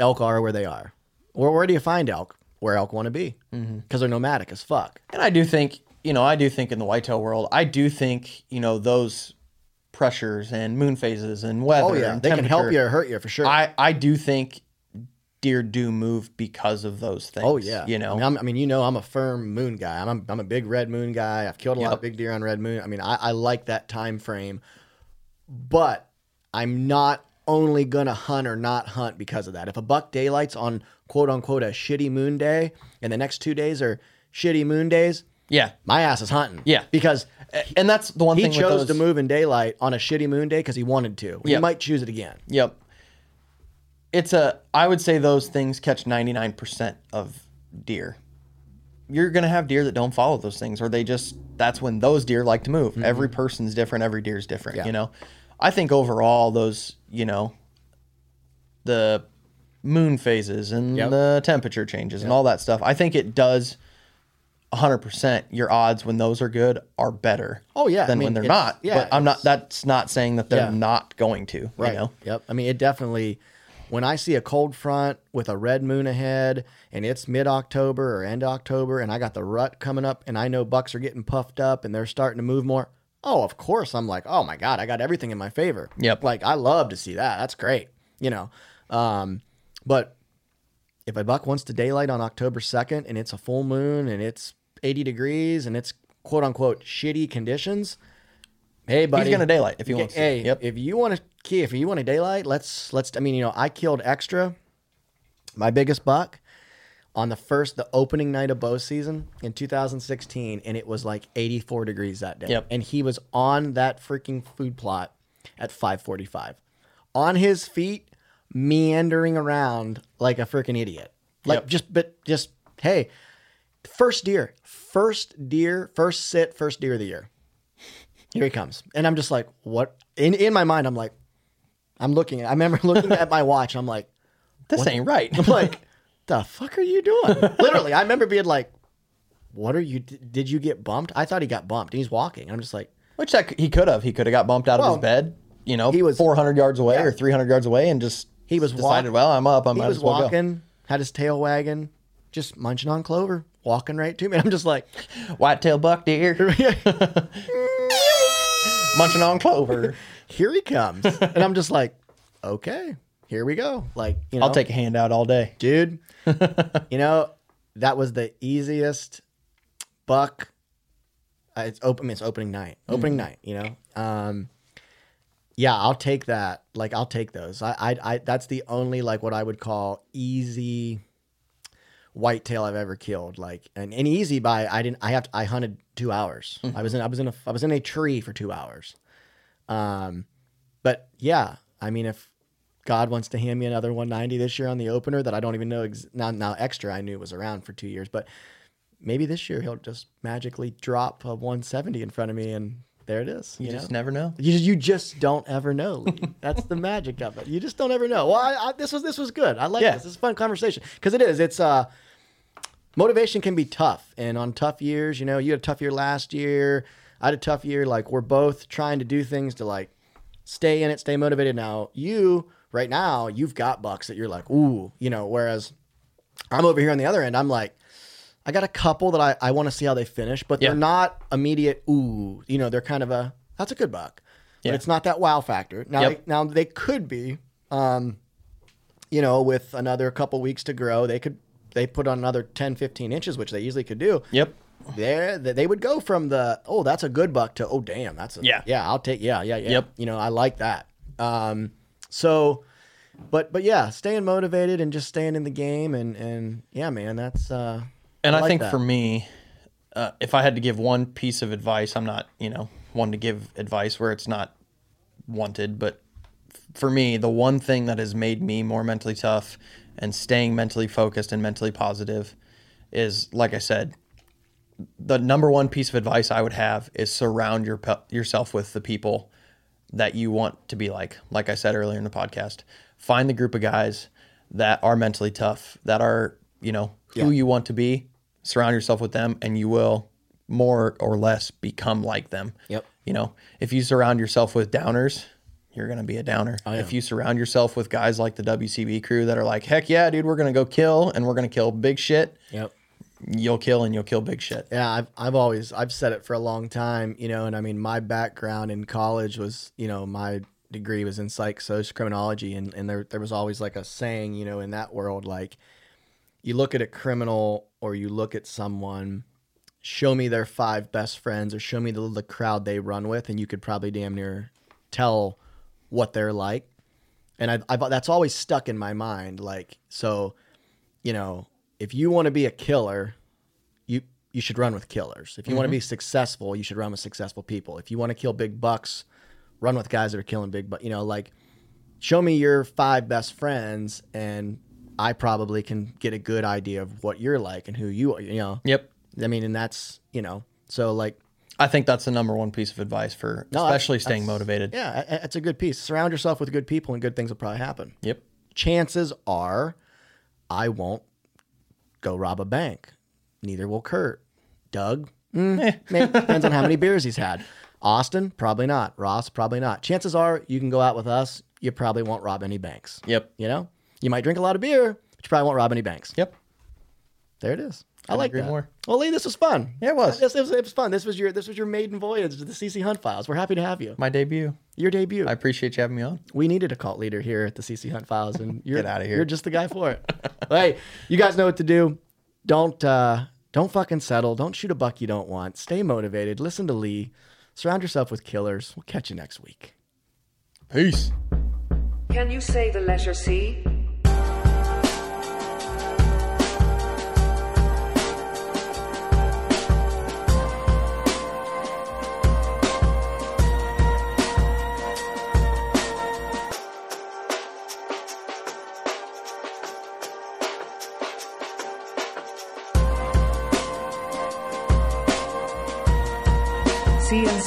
B: elk are where they are. Or where do you find elk? Where elk want to be, mm-hmm. because they're nomadic as fuck.
D: And I do think, you know, I do think in the whitetail world, I do think, you know, those pressures and moon phases and weather.
B: Oh yeah,
D: and
B: they can help you or hurt you for sure.
D: I I do think deer do move because of those things.
B: Oh yeah,
D: you know.
B: I mean, I'm, I mean, you know, I'm a firm moon guy. I'm a, I'm a big red moon guy. I've killed a lot of big deer on red moon. I mean, I, I like that time frame, but I'm not only gonna hunt or not hunt because of that. If a buck daylights on quote unquote a shitty moon day, and the next two days are shitty moon days,
D: yeah,
B: my ass is hunting.
D: Yeah.
B: because
D: and that's the one
B: he
D: thing. with
B: chose
D: those,
B: to move in daylight on a shitty moon day because he wanted to. He might choose it again.
D: Yep. It's a. I would say those things catch ninety nine percent of deer. You're gonna have deer that don't follow those things, or they just. That's when those deer like to move. Every person's different. Every deer's different.
B: Mm-hmm. Yeah.
D: You know. I think overall those. You know. The moon phases and
B: Yep.
D: the temperature changes and all that stuff. I think it does. 100% your odds when those are good are better
B: Oh, yeah. I
D: than
B: mean,
D: when they're not
B: yeah,
D: but i'm not that's not saying that they're
B: Yeah.
D: not going to
B: Right.
D: you know
B: Yep. I mean, it definitely. When I see a cold front with a red moon ahead, and it's mid October or end October, and I got the rut coming up, and I know bucks are getting puffed up and they're starting to move more. Oh, of course, I'm like, oh my god, I got everything in my favor.
D: Yep.
B: Like I love to see that. That's great. You know, um, but if a buck wants to daylight on October 2nd and it's a full moon and it's 80 degrees and it's quote unquote shitty conditions, hey buddy, he's
D: gonna daylight if he wants to.
B: Hey,
D: Yep.
B: if you want to key, if you want to daylight, let's let's. I mean, you know, I killed extra, my biggest buck, on the first the opening night of bow season in 2016, and it was like 84 degrees that day.
D: Yep.
B: And he was on that freaking food plot at 5:45, on his feet, meandering around like a freaking idiot. Like
D: Yep.
B: just, but just hey, first deer, first deer, first sit, first deer of the year. Here he comes. And I'm just like, what? In in my mind, I'm like, I'm looking. I remember looking at my watch. I'm like,
D: this ain't right
B: I'm like, the fuck are you doing? Literally, I remember being like, what are you? Did you get bumped? I thought he got bumped. And he's walking. And I'm just like,
D: Which that, he could have. He could have got bumped out
B: Well,
D: of his bed, you know,
B: he was-
D: 400 yards away
B: Yeah.
D: or 300 yards away and just
B: He was
D: decided,
B: walk-
D: well, I'm up. I'm.
B: he was
D: well
B: walking, had his tail wagging, just munching on clover, walking right to me. I'm just like,
D: go. Whitetail buck deer, munching on clover.
B: here he comes. And I'm just like, okay, here we go. Like, you know,
D: I'll take a handout all day.
B: dude. you know, that was the easiest buck. Uh, it's open. I mean, it's opening night. Opening night. You know. Um, yeah, I'll take that. Like, I'll take those. I, I, I, that's the only like what I would call easy whitetail I've ever killed. Like, and, and easy by I didn't. I have. To, I hunted two hours. I was in. I was in a. I was in a tree for two hours. Um, but yeah, I mean, if God wants to hand me another 190 this year on the opener that I don't even know ex- now. Now extra, I knew was around for two years, but maybe this year he'll just magically drop a 170 in front of me, and there it is.
D: You,
B: You,
D: just
B: know?
D: never know.
B: You, you just don't ever know. Lee. That's the magic of it. You just don't ever know. Well, I, I, this was this was good. I like
D: Yeah.
B: this. This is a fun conversation because it is. It's uh, motivation can be tough, and on tough years, you know, you had a tough year last year. I had a tough year. Like we're both trying to do things to like stay in it, stay motivated. Now you right now you've got bucks that you're like ooh, you know. Whereas I'm over here on the other end. I'm like. I got a couple that I, I want to see how they finish, but
D: Yeah.
B: they're not immediate. Ooh, you know, they're kind of a that's a good buck,
D: Yeah.
B: but it's not that wow factor. Now,
D: Yep.
B: they, now they could be, um, you know, with another couple weeks to grow, they could they put on another 10, 15 inches, which they easily could do.
D: Yep.
B: There, they would go from the oh that's a good buck to oh damn that's a
D: Yeah.
B: yeah I'll take yeah yeah yeah
D: Yep.
B: you know I like that. Um, so but but yeah, staying motivated and just staying in the game and and yeah, man, that's uh
D: And I,
B: like
D: think
B: that.
D: for me, uh, if I had to give one piece of advice, I'm not, you know, one to give advice where it's not wanted, but for me, the one thing that has made me more mentally tough and staying mentally focused and mentally positive is, like I said, the number one piece of advice I would have is surround your pe- yourself with the people that you want to be like. Like I said earlier in the podcast, find the group of guys that are mentally tough, that are, you know, who you want to be. Surround yourself with them and you will more or less become like them.
B: Yep.
D: You know, if you surround yourself with downers, you're going to be a downer. If you surround yourself with guys like the WCB crew that are like, heck yeah, dude, we're going to go kill and we're going to kill big shit,
B: Yep.
D: you'll kill and you'll kill big shit.
B: Yeah, I've I've always I've said it for a long time, you know, and I mean my background in college was, you know, my degree was in psych social criminology and, and there there was always like a saying, you know, in that world, like you look at a criminal or you look at someone, show me their five best friends or show me the, the crowd they run with, and you could probably damn near tell what they're like. And I, I that's always stuck in my mind. Like, so, you know, if you want to be a killer, you you should run with killers. If you want to mm-hmm. be successful, you should run with successful people. If you want to kill big bucks, run with guys that are killing big bucks. You know, like show me your five best friends, and I probably can get a good idea of what you're like and who you are. You know,
D: Yep.
B: I mean, and that's you know, so like
D: I think that's the number one piece of advice for
B: No,
D: especially staying motivated.
B: Yeah, it's a good piece. Surround yourself with good people, and good things will probably happen.
D: Yep.
B: Chances are, I won't go rob a bank. Neither will Kurt. Doug, mm, maybe, depends on how many beers he's had. Austin, probably not. Ross, probably not. Chances are, you can go out with us. You probably won't rob any banks.
D: Yep.
B: You know, you might drink a lot of beer, but you probably won't rob any banks.
D: Yep.
B: There it is. I
D: Couldn't
B: like
D: agree
B: that.
D: more.
B: Well, Lee, this was fun.
D: Yeah, it was.
B: This, it was. It was fun. This was your this was your maiden voyage to the CC Hunt Files. We're happy to have you.
D: My debut.
B: Your debut.
D: I appreciate you having me on.
B: we needed a cult leader here at the CC Hunt Files, and you're
D: Get outta here.
B: You're just the guy for it. hey, you guys know what to do. Don't uh, don't fucking settle. Don't shoot a buck you don't want. Stay motivated. Listen to Lee. Surround yourself with killers. We'll catch you next week.
D: Peace.
C: Can you say the letter C?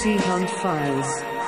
C: CNC Hunt Files.